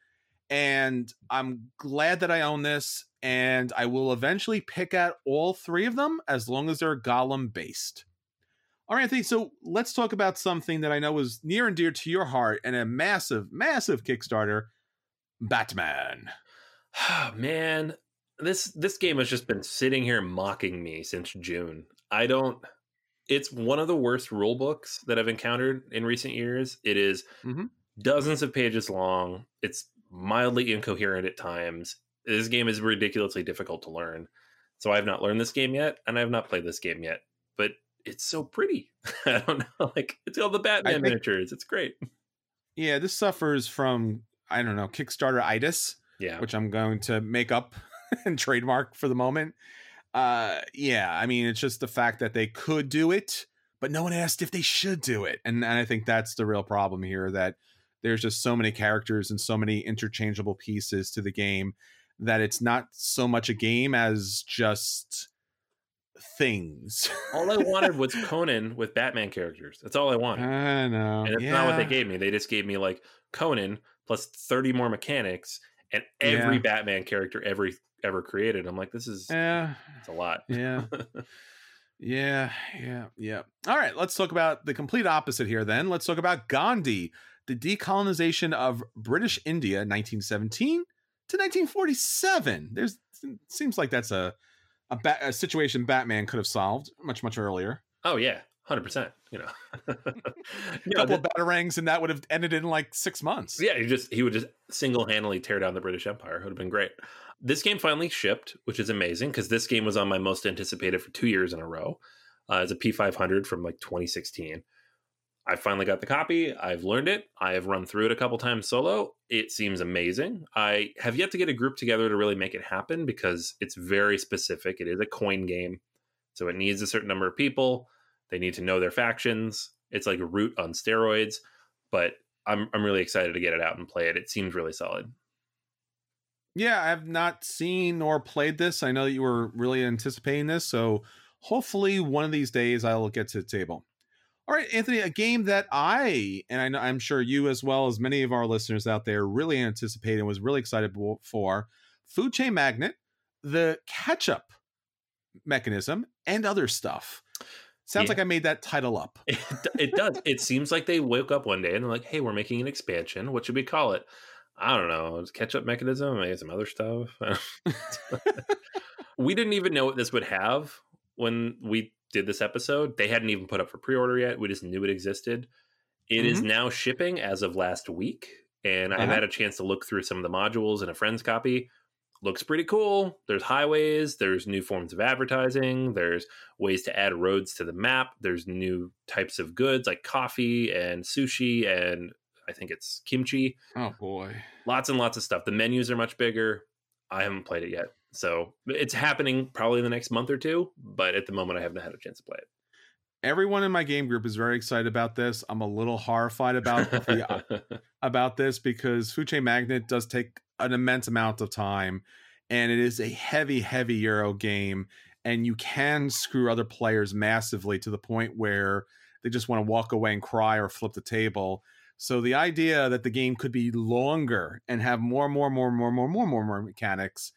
and I'm glad that I own this and I will eventually pick out all three of them as long as they're Golem based. All right, Anthony, so let's talk about something that I know is near and dear to your heart and a massive, massive Kickstarter Batman. (sighs) Man, this this game has just been sitting here mocking me since June. I don't it's one of the worst rule books that I've encountered in recent years. It is mm-hmm. dozens of pages long. It's mildly incoherent at times this game is ridiculously difficult to learn. So I have not learned this game yet, and I have not played this game yet. But it's so pretty. (laughs) I don't know, like it's all the Batman think- miniatures. It's great. (laughs) Yeah, this suffers from I don't know Kickstarter itis, Yeah, which I'm going to make up (laughs) and trademark for the moment. Uh, yeah, I mean it's just the fact that they could do it, but no one asked if they should do it, and, and I think that's the real problem here. That there's just so many characters and so many interchangeable pieces to the game that it's not so much a game as just things. all I wanted (laughs) was Conan with Batman characters. That's all I wanted. I know. and that's not what they gave me. They just gave me like Conan plus 30 more mechanics and every Yeah. Batman character every ever created. I'm like, this is Yeah, it's a lot. yeah. (laughs) Yeah, yeah, yeah. All right, let's talk about the complete opposite here then. Let's talk about Gandhi, the decolonization of British India 1917 to 1947. There's seems like that's a a, ba- a situation Batman could have solved much much earlier. Oh yeah, hundred percent. You know, (laughs) A couple of batarangs and that would have ended in like 6 months. yeah, he just he would just single handedly tear down the British Empire. It would have been great. This game finally shipped, which is amazing because this game was on my most anticipated for two years in a row. Uh, as a P500 from like 2016. I finally got the copy. I've learned it. I have run through it a couple times solo. It seems amazing. I have yet to get a group together to really make it happen because it's very specific. It is a coin game. So it needs a certain number of people. They need to know their factions. It's like root on steroids, but I'm I'm really excited to get it out and play it. It seems really solid. Yeah, I have not seen or played this. I know that you were really anticipating this, so hopefully one of these days I'll get to the table. All right, Anthony, a game that I and I know I'm sure you as well as many of our listeners out there really anticipated and was really excited for Food Chain Magnate, the catch-up mechanism, and other stuff. Sounds Yeah. like I made that title up. It, it does. It seems like they woke up one day and they're like, "Hey, we're making an expansion. What should we call it?" I don't know. Catch up mechanism, maybe some other stuff. (laughs) (laughs) we didn't even know what this would have when we did this episode. They hadn't even put up for pre-order yet. We just knew it existed. It is now shipping as of last week, and I've Uh-huh. had a chance to look through some of the modules in a friend's copy. Looks pretty cool. There's highways, there's new forms of advertising, there's ways to add roads to the map, there's new types of goods like coffee and sushi and I think it's kimchi. Oh boy. Lots and lots of stuff. The menus are much bigger. I haven't played it yet. So it's happening probably in the next month or two, but at the moment I haven't had a chance to play it. Everyone in my game group is very excited about this. I'm a little horrified about the uh, (laughs) about this because Food Chain Magnate does take an immense amount of time and it is a heavy, heavy Euro game. And you can screw other players massively to the point where they just want to walk away and cry or flip the table. So the idea that the game could be longer and have more, more, more, more, more, more, more, more mechanics,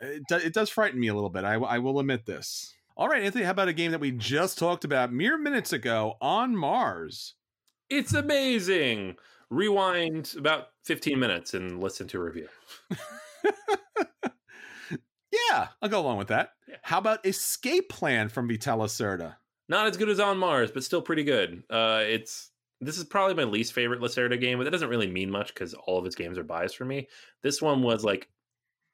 it, do, it does frighten me a little bit. I, I will admit this. All right, Anthony, how about a game that we just talked about mere minutes ago on Mars? it's amazing. Rewind about 15 minutes and listen to a review. (laughs) Yeah, I'll go along with that. Yeah. How about Escape Plan from Vitella? Not as good as On Mars, but still pretty good. Uh, it's this is probably my least favorite Lacerda game, but that doesn't really mean much because all of his games are biased for me. This one was like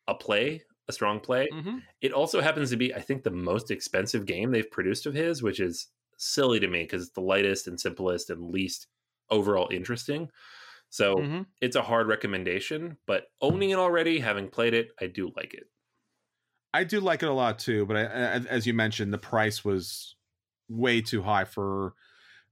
a play, a strong play. Mm-hmm. It also happens to be, I think, the most expensive game they've produced of his, which is silly to me because it's the lightest and simplest and least overall interesting. So Mm-hmm. it's a hard recommendation, but owning it already, having played it, I do like it. I do like it a lot too, but I, as you mentioned, the price was way too high for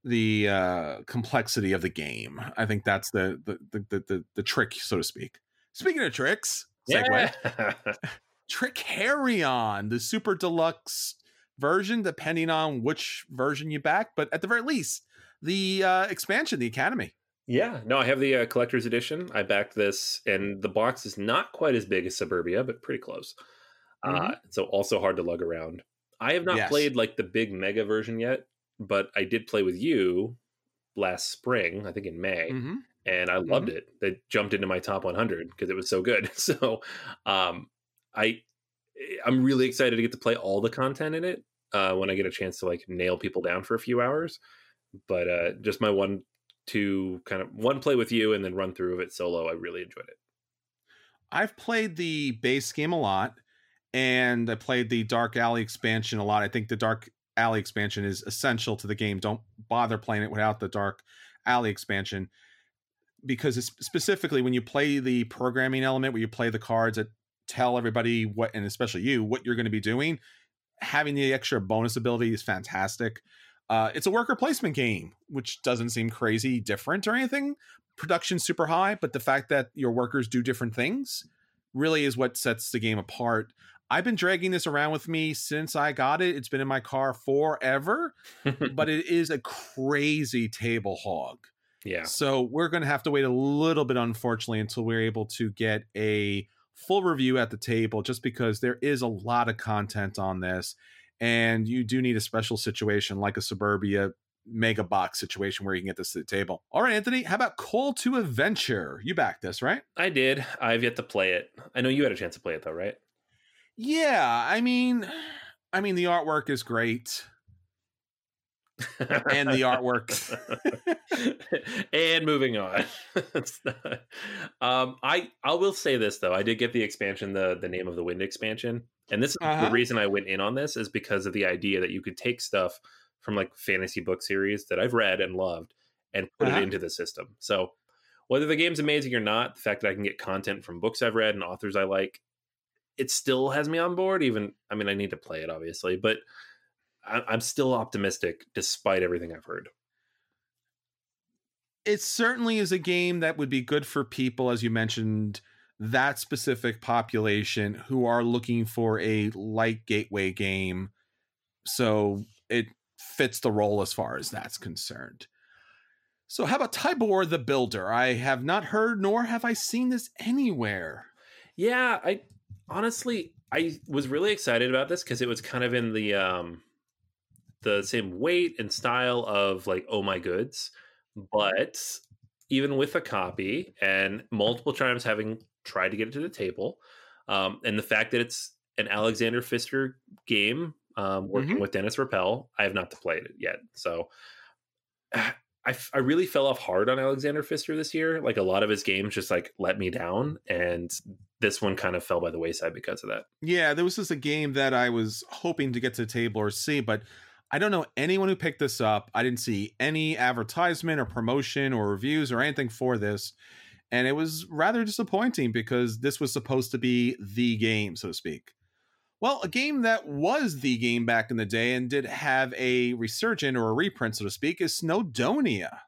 the uh, complexity of the game. I think that's the, the the the the trick, so to speak. Speaking of tricks, segue. Yeah. (laughs) Trickerion, the super deluxe version, depending on which version you back, but at the very least, the uh, expansion, the Academy. Yeah, no, I have the uh, collector's edition. I backed this, and the box is not quite as big as Suburbia, but pretty close. Uh, so also hard to lug around. I have not Yes. played like the big mega version yet, but I did play with you last spring, I think in May, Mm-hmm. And I loved it. That jumped into my top 100 because it was so good. (laughs) So, um, I I'm really excited to get to play all the content in it uh, when I get a chance to like nail people down for a few hours. But uh, just my one two kind of one play with you and then run through of it solo. I really enjoyed it. I've played the base game a lot, and I played the Dark Alley expansion a lot. I think the Dark Alley expansion is essential to the game. Don't bother playing it without the Dark Alley expansion because it's specifically when you play the programming element where you play the cards that tell everybody what and especially you what you're going to be doing having the extra bonus ability is fantastic. Uh, it's a worker placement game which doesn't seem crazy different or anything. Production super high but the fact that your workers do different things really is what sets the game apart. I've been dragging this around with me since i got it. It's been in my car forever but (laughs) it is a crazy table hog yeah. So we're going to have to wait a little bit, unfortunately, until we're able to get a full review at the table, just because there is a lot of content on this. And you do need a special situation like a Suburbia mega box situation where you can get this to the table. All right, Anthony, how about Call to Adventure? You backed this, right? I did. I've yet to play it. I know you had a chance to play it though, right? Yeah, I mean, I mean the artwork is great and the artwork. (laughs) and moving on. (laughs) um, I I will say this though, I did get the expansion, the the name of the wind expansion, and this is uh-huh. the reason I went in on this is because of the idea that you could take stuff from like fantasy book series that I've read and loved and put uh-huh. it into the system. So whether the game's amazing or not, the fact that I can get content from books I've read and authors I like, it still has me on board. Even I mean, I need to play it obviously, but I'm still optimistic despite everything I've heard. It certainly is a game that would be good for people, as you mentioned, that specific population who are looking for a light gateway game. So it fits the role as far as that's concerned. So, how about Tybor the Builder? I have not heard nor have I seen this anywhere. Yeah, I honestly I was really excited about this because it was kind of in the um the same weight and style of like oh my goods but even with a copy and multiple times having tried to get it to the table um, and the fact that it's an alexander pfister game um, working mm-hmm. with dennis rappel i have not to play it yet so I, I really fell off hard on alexander pfister this year like a lot of his games just like let me down and this one kind of fell by the wayside because of that yeah there was just a game that i was hoping to get to the table or see but I don't know anyone who picked this up. I didn't see any advertisement or promotion or reviews or anything for this. And it was rather disappointing because this was supposed to be the game, so to speak. Well, a game that was the game back in the day and did have a resurgent or a reprint, so to speak, is Snowdonia.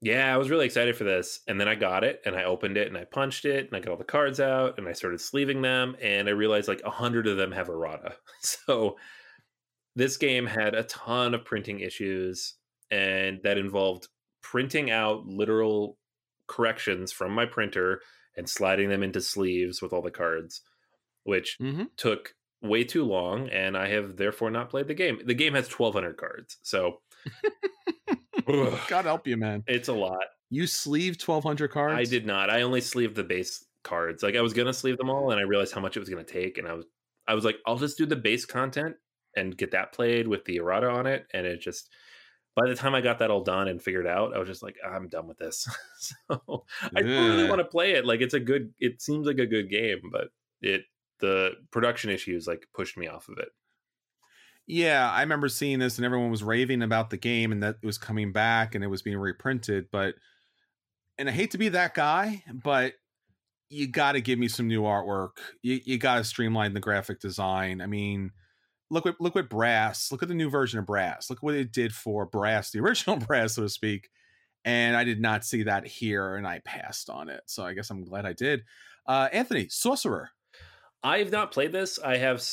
Yeah, I was really excited for this. And then I got it and I opened it and I punched it and I got all the cards out and I started sleeving them. And I realized like a hundred of them have errata. (laughs) So this game had a ton of printing issues and that involved printing out literal corrections from my printer and sliding them into sleeves with all the cards which mm-hmm. took way too long and i have therefore not played the game. The game has 1200 cards so (laughs) god help you man. It's a lot. You sleeved 1200 cards i did not. I only sleeved the base cards. Like i was gonna sleeve them all and i realized how much it was gonna take and i was i was like i'll just do the base content and get that played with the errata on it. And it just, by the time I got that all done and figured out, I was just like, I'm done with this. (laughs) so I really want to play it. Like it's a good, it seems like a good game, but it, the production issues like pushed me off of it. Yeah, I remember seeing this and everyone was raving about the game and that it was coming back and it was being reprinted. But, and I hate to be that guy, but you got to give me some new artwork. You, you got to streamline the graphic design. I mean, look what look what brass look at the new version of brass. Look what it did for brass the (laughs) original brass so to speak. And i did not see that here and i passed on it. So i guess i'm glad i did. Uh anthony sorcerer. I've not played this. I have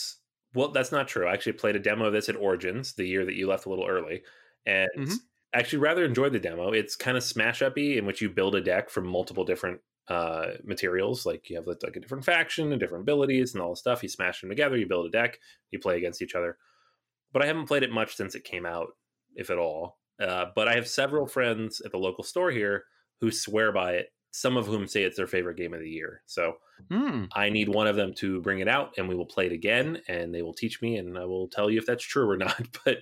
well that's not true. I actually played a demo of this at origins the year that you left a little early. And mm-hmm. actually rather enjoyed the demo. It's kind of smash uppy in which you build a deck from multiple different uh, materials. Like you have like a different faction and different abilities and all the stuff. You smash them together, you build a deck, you play against each other. But I haven't played it much since it came out, if at all. Uh, but I have several friends at the local store here who swear by it. Some of whom say it's their favorite game of the year. So mm. I need one of them to bring it out, and we will play it again, and they will teach me, and I will tell you if that's true or (laughs) not. But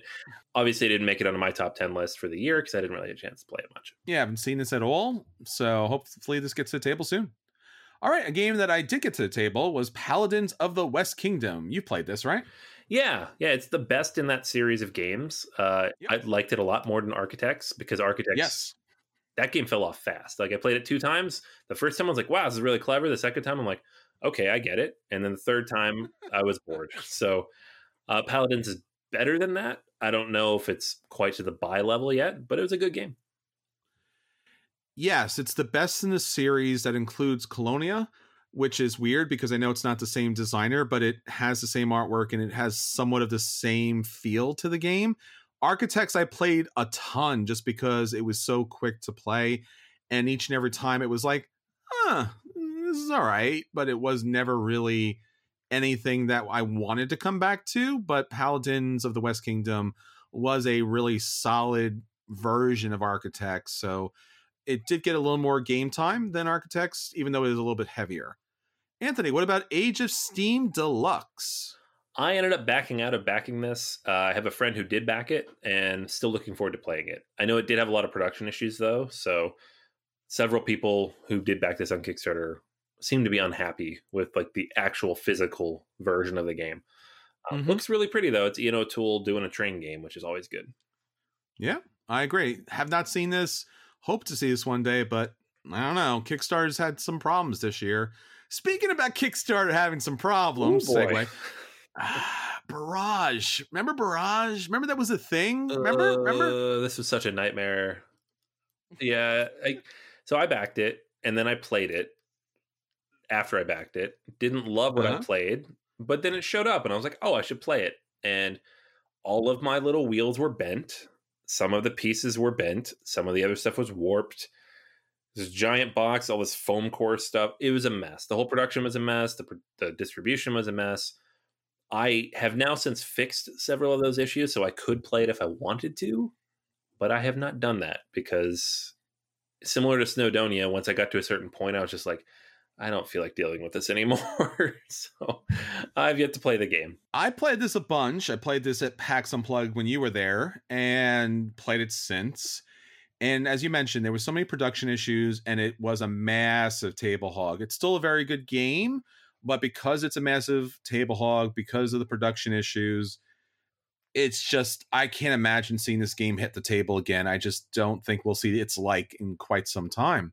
obviously, it didn't make it onto my top ten list for the year because I didn't really have a chance to play it much. Yeah, I haven't seen this at all. So hopefully, this gets to the table soon. All right, a game that I did get to the table was Paladins of the West Kingdom. You played this, right? Yeah, yeah, it's the best in that series of games. Uh, Yep. I liked it a lot more than Architects because Architects Yes. That game fell off fast. Like I played it two times. The first time I was like, "Wow, this is really clever." The second time I'm like, "Okay, I get it." And then the third (laughs) time I was bored. So uh, Paladins is better than that. I don't know if it's quite to the buy level yet, but it was a good game. Yes, it's the best in the series that includes Colonia, which is weird because I know it's not the same designer, but it has the same artwork and it has somewhat of the same feel to the game. Architects I played a ton just because it was so quick to play, and each and every time it was like, huh, this is all right, but it was never really anything that I wanted to come back to. But Paladins of the West Kingdom was a really solid version of Architects, so it did get a little more game time than Architects, even though it is a little bit heavier. Anthony, what about Age of Steam Deluxe? I ended up backing out of backing this. Uh, I have a friend who did back it and still looking forward to playing it. I know it did have a lot of production issues though, so several people who did back this on Kickstarter seem to be unhappy with like the actual physical version of the game. Uh, Mhm. Looks really pretty though. It's Ian O'Toole doing a train game, which is always good. Yeah, I agree. Have not seen this. Hope to see this one day, but I don't know. Kickstarter's had some problems this year. Speaking about Kickstarter having some problems, Ooh, boy. segue. (laughs) Ah, Barrage. Remember Barrage? Remember that was a thing? Remember? Remember? Uh, this was such a nightmare. (laughs) Yeah, I, so I backed it and then I played it after I backed it. Didn't love what I Uh-huh. played, but then it showed up and I was like, "Oh, I should play it." And all of my little wheels were bent. Some of the pieces were bent. Some of the other stuff was warped. This giant box, all this foam core stuff. It was a mess. The whole production was a mess. The, the distribution was a mess. I have now since fixed several of those issues, so I could play it if I wanted to, but I have not done that because, similar to Snowdonia, once I got to a certain point, I was just like, I don't feel like dealing with this (laughs) anymore. so I've yet to play the game. I played this a bunch. I played this at PAX Unplugged when you were there and played it since. And as you mentioned, there was so many production issues and it was a massive table hog. It's still a very good game, but because it's a massive table hog, because of the production issues, it's just I can't imagine seeing this game hit the table again. I just don't think we'll see its like in quite some time.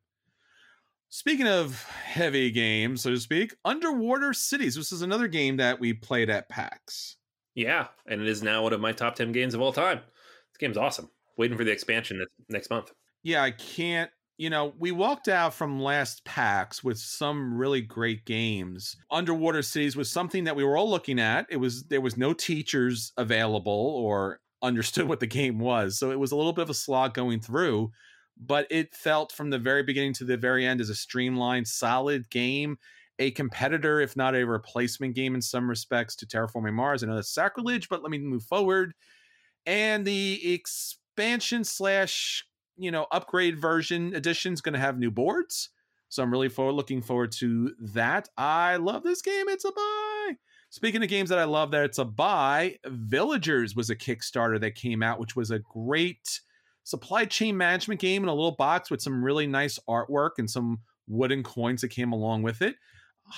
Speaking of heavy games, so to speak, Underwater Cities. This is another game that we played at PAX. Yeah, and it is now one of my top 10 games of all time. This game's awesome. Waiting for the expansion next month. Yeah, I can't. You know, we walked out from last PAX with some really great games. Underwater Cities was something that we were all looking at. It was there was no teachers available or (laughs) understood what the game was, so it was a little bit of a slog going through. But it felt from the very beginning to the very end as a streamlined, solid game, a competitor, if not a replacement game in some respects to Terraforming Mars. I know that's sacrilege, but let me move forward. And the expansion slash you know upgrade version edition is going to have new boards. So i'm really forward looking forward to that. I love this game. It's a buy. Speaking of games that i love that it's a buy villagers was a kickstarter that came out which was a great supply chain management game in a little box with some really nice artwork and some wooden coins that came along with it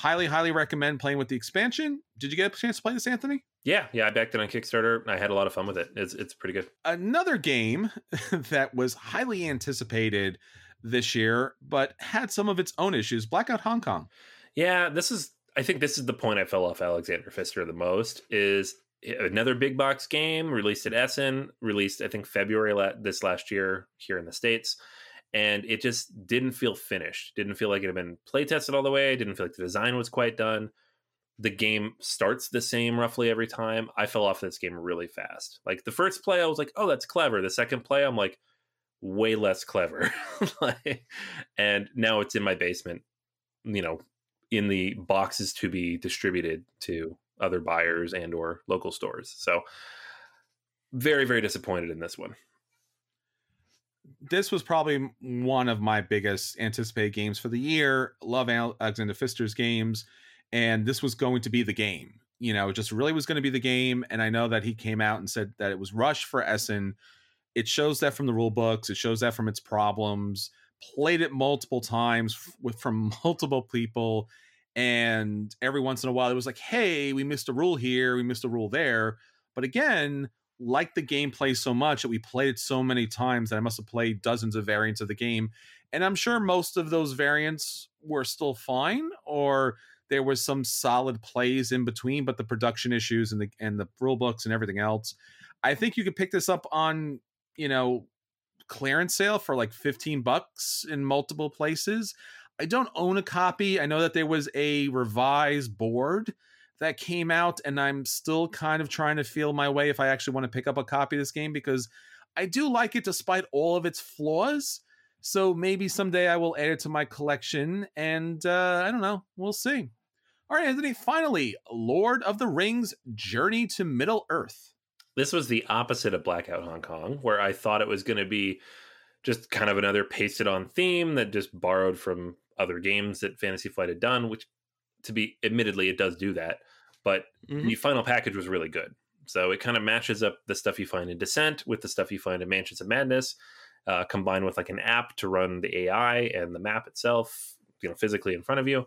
highly highly recommend playing with the expansion did you get a chance to play this anthony Yeah, yeah, I backed it on Kickstarter. I had a lot of fun with it. It's it's pretty good. another game (laughs) that was highly anticipated this year, but had some of its own issues. Blackout Hong Kong. Yeah, this is. I think this is the point I fell off Alexander Pfister the most. Is another big box game released at Essen, released I think February la- this last year here in the states, and it just didn't feel finished. Didn't feel like it had been play tested all the way. Didn't feel like the design was quite done. The game starts the same roughly every time. I fell off this game really fast. Like the first play, I was like, "Oh, that's clever." The second play, I'm like, way less clever. (laughs) and now it's in my basement, you know, in the boxes to be distributed to other buyers and or local stores. So very very disappointed in this one. This was probably one of my biggest anticipated games for the year. Love Alexander Pfister's games, and this was going to be the game. You know, it just really was going to be the game. And I know that he came out and said that it was rushed for Essen. It shows that from the rule books. It shows that from its problems. Played it multiple times with from (laughs) multiple people, And every once in a while, it was like, hey, we missed a rule here, we missed a rule there. But again, like the gameplay so much that we played it so many times that I must have played dozens of variants of the game. And I'm sure most of those variants were still fine, or there was some solid plays in between, but the production issues and the and the rule books and everything else. I think you could pick this up on, you know, clearance sale for like 15 bucks in multiple places. I don't own a copy. I know that there was a revised board that came out, and I'm still kind of trying to feel my way if I actually want to pick up a copy of this game because I do like it despite all of its flaws. So maybe someday I will add it to my collection, and uh, I don't know. We'll see. All right, Anthony, finally, Lord of the Rings Journey to Middle Earth. This was the opposite of Blackout Hong Kong, where I thought it was going to be just kind of another pasted on theme that just borrowed from other games that Fantasy Flight had done, which to be admittedly it does do that. But mm-hmm. the final package was really good. So it kind of matches up the stuff you find in Descent with the stuff you find in Mansions of Madness, uh, combined with like an app to run the AI and the map itself, you know, physically in front of you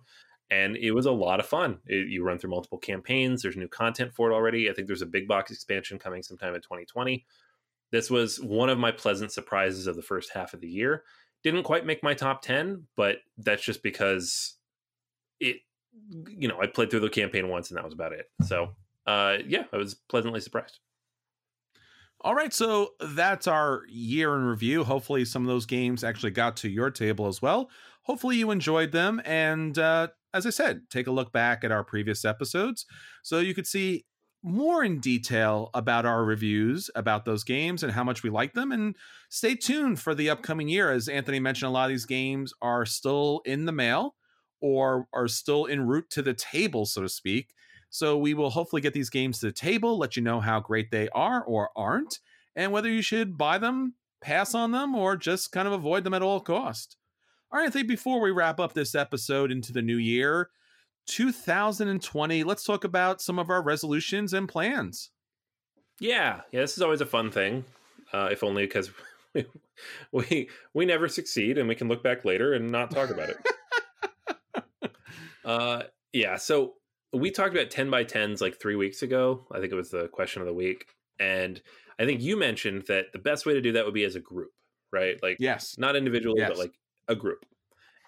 and it was a lot of fun. It, you run through multiple campaigns. There's new content for it already. I think there's a big box expansion coming sometime in 2020. This was one of my pleasant surprises of the first half of the year. Didn't quite make my top 10, but that's just because it, you know, I played through the campaign once and that was about it. So, uh, yeah, I was pleasantly surprised. All right, so that's our year in review. Hopefully, some of those games actually got to your table as well. Hopefully, you enjoyed them. And uh, as I said, take a look back at our previous episodes so you could see more in detail about our reviews about those games and how much we like them. And stay tuned for the upcoming year. As Anthony mentioned, a lot of these games are still in the mail or are still en route to the table, so to speak. So we will hopefully get these games to the table, let you know how great they are or aren't, and whether you should buy them, pass on them, or just kind of avoid them at all cost. All right, I think before we wrap up this episode into the new year, 2020, let's talk about some of our resolutions and plans. Yeah, yeah, this is always a fun thing, uh, if only because we, (laughs) we we never succeed, and we can look back later and not talk about it. Uh, yeah, so we talked about 10 by 10s like three weeks ago. I think it was the question of the week, and I think you mentioned that the best way to do that would be as a group, right? Like, yes, not individually, yes. but like a group.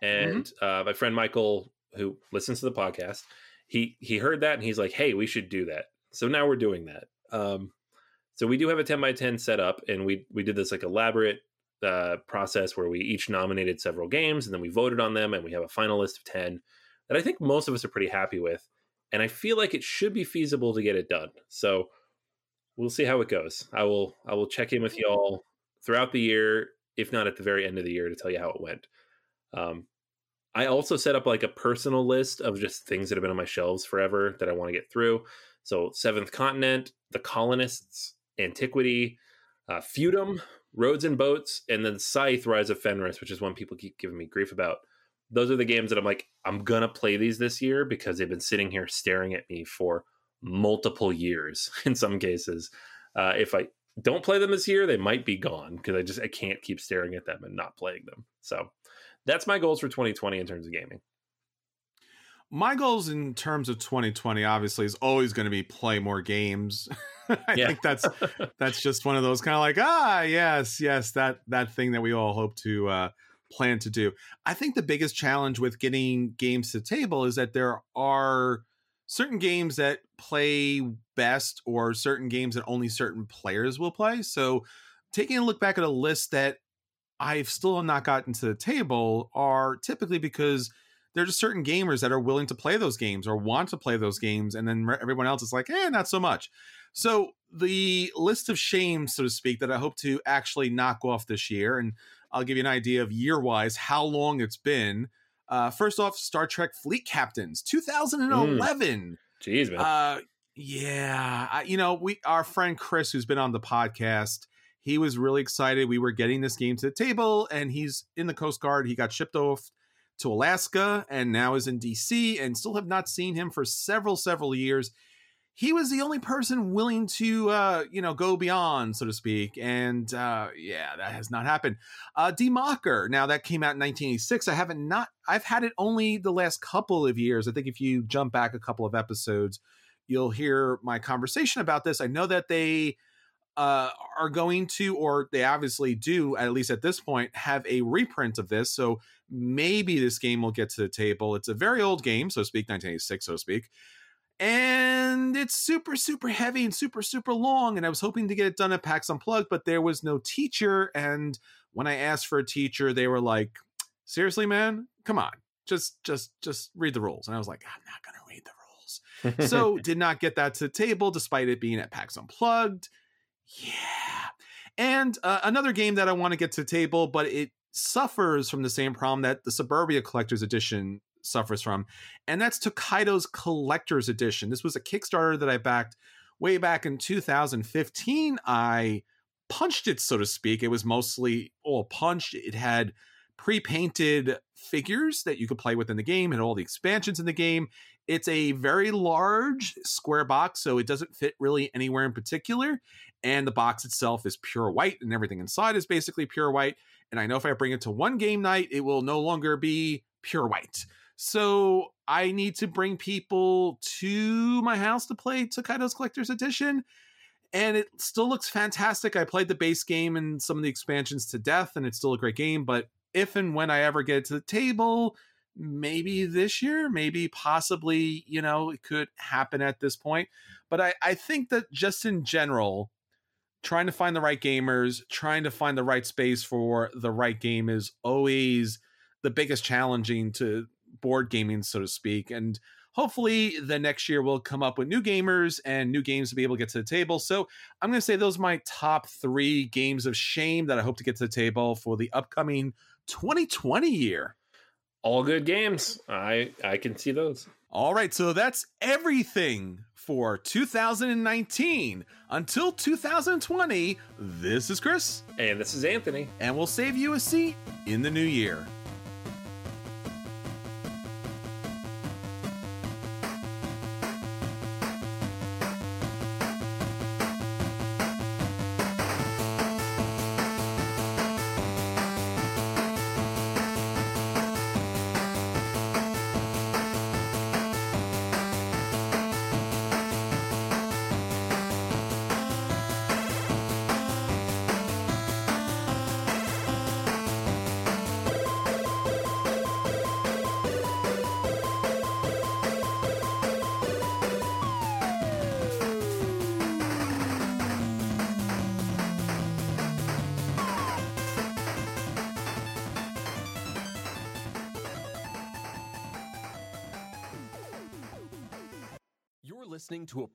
And mm-hmm. uh, my friend Michael, who listens to the podcast, he he heard that and he's like, "Hey, we should do that." So now we're doing that. Um, so we do have a ten by ten set up, and we we did this like elaborate uh, process where we each nominated several games, and then we voted on them, and we have a final list of ten that I think most of us are pretty happy with. And I feel like it should be feasible to get it done. So we'll see how it goes. I will I will check in with y'all throughout the year if not at the very end of the year, to tell you how it went. Um, I also set up like a personal list of just things that have been on my shelves forever that I want to get through. So, Seventh Continent, The Colonists, Antiquity, uh, Feudum, Roads and Boats, and then Scythe, Rise of Fenris, which is one people keep giving me grief about. Those are the games that I'm like, I'm gonna play these this year because they've been sitting here staring at me for multiple years (laughs) in some cases. Uh, if I don't play them this year, they might be gone because I just I can't keep staring at them and not playing them. So that's my goals for 2020 in terms of gaming. My goals in terms of 2020 obviously is always going to be play more games. (laughs) I yeah. think that's (laughs) that's just one of those kind of like ah yes yes that that thing that we all hope to uh, plan to do. I think the biggest challenge with getting games to table is that there are certain games that play best or certain games that only certain players will play. So taking a look back at a list that I've still not gotten to the table are typically because there are just certain gamers that are willing to play those games or want to play those games, and then everyone else is like, eh, not so much. So the list of shames, so to speak, that I hope to actually knock off this year, and I'll give you an idea of year wise how long it's been. Uh, first off, Star Trek Fleet Captains, 2011. Mm. Jeez, man. Uh, yeah, I, you know, we our friend Chris, who's been on the podcast, he was really excited. We were getting this game to the table, and he's in the Coast Guard. He got shipped off to Alaska, and now is in DC, and still have not seen him for several, several years. He was the only person willing to uh you know go beyond so to speak and uh yeah that has not happened. Uh Die Macher now that came out in 1986 i haven't not i've had it only the last couple of years. I think if you jump back a couple of episodes you'll hear my conversation about this. I know that they uh are going to or they obviously do at least at this point have a reprint of this so maybe this game will get to the table. It's a very old game so to speak 1986 so to speak and it's super super heavy and super super long and i was hoping to get it done at pax unplugged but there was no teacher and when i asked for a teacher they were like seriously man? Come on. Just just just read the rules. And i was like i'm not gonna read the rules. So (laughs) did not get that to the table despite it being at pax unplugged. Yeah. And uh, another game that i want to get to the table but it suffers from the same problem that the suburbia collector's edition suffers from, and that's Tokaido's Collector's Edition. This was a Kickstarter that I backed way back in 2015. I punched it, so to speak. It was mostly all punched. It had pre-painted figures that you could play with in the game and all the expansions in the game. It's a very large square box, so it doesn't fit really anywhere in particular. And the box itself is pure white, and everything inside is basically pure white. And I know if I bring it to one game night, it will no longer be pure white. So I need to bring people to my house to play Tokaido's Collector's Edition. And it still looks fantastic. I played the base game and some of the expansions to death, and it's still a great game. But if and when I ever get to the table, maybe this year, maybe possibly, you know, it could happen at this point. But I, I think that just in general, trying to find the right gamers, trying to find the right space for the right game is always the biggest challenging to board gaming, so to speak. And hopefully the next year we'll come up with new gamers and new games to be able to get to the table. So I'm going to say those are my top three games of shame that I hope to get to the table for the upcoming 2020 year. All good games. I I can see those. All right, so that's everything for 2019. Until 2020, this is Chris. And this is Anthony. And we'll save you a seat in the new year.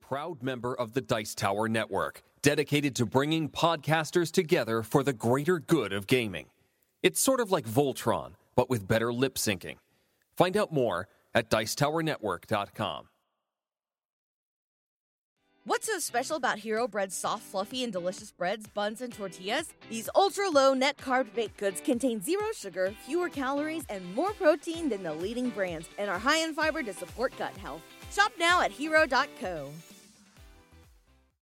Proud member of the Dice Tower Network, dedicated to bringing podcasters together for the greater good of gaming. It's sort of like Voltron, but with better lip syncing. Find out more at Dicetowernetwork.com. What's so special about Hero Bread's soft, fluffy, and delicious breads, buns, and tortillas? These ultra low net carb baked goods contain zero sugar, fewer calories, and more protein than the leading brands, and are high in fiber to support gut health. Shop now at hero.co.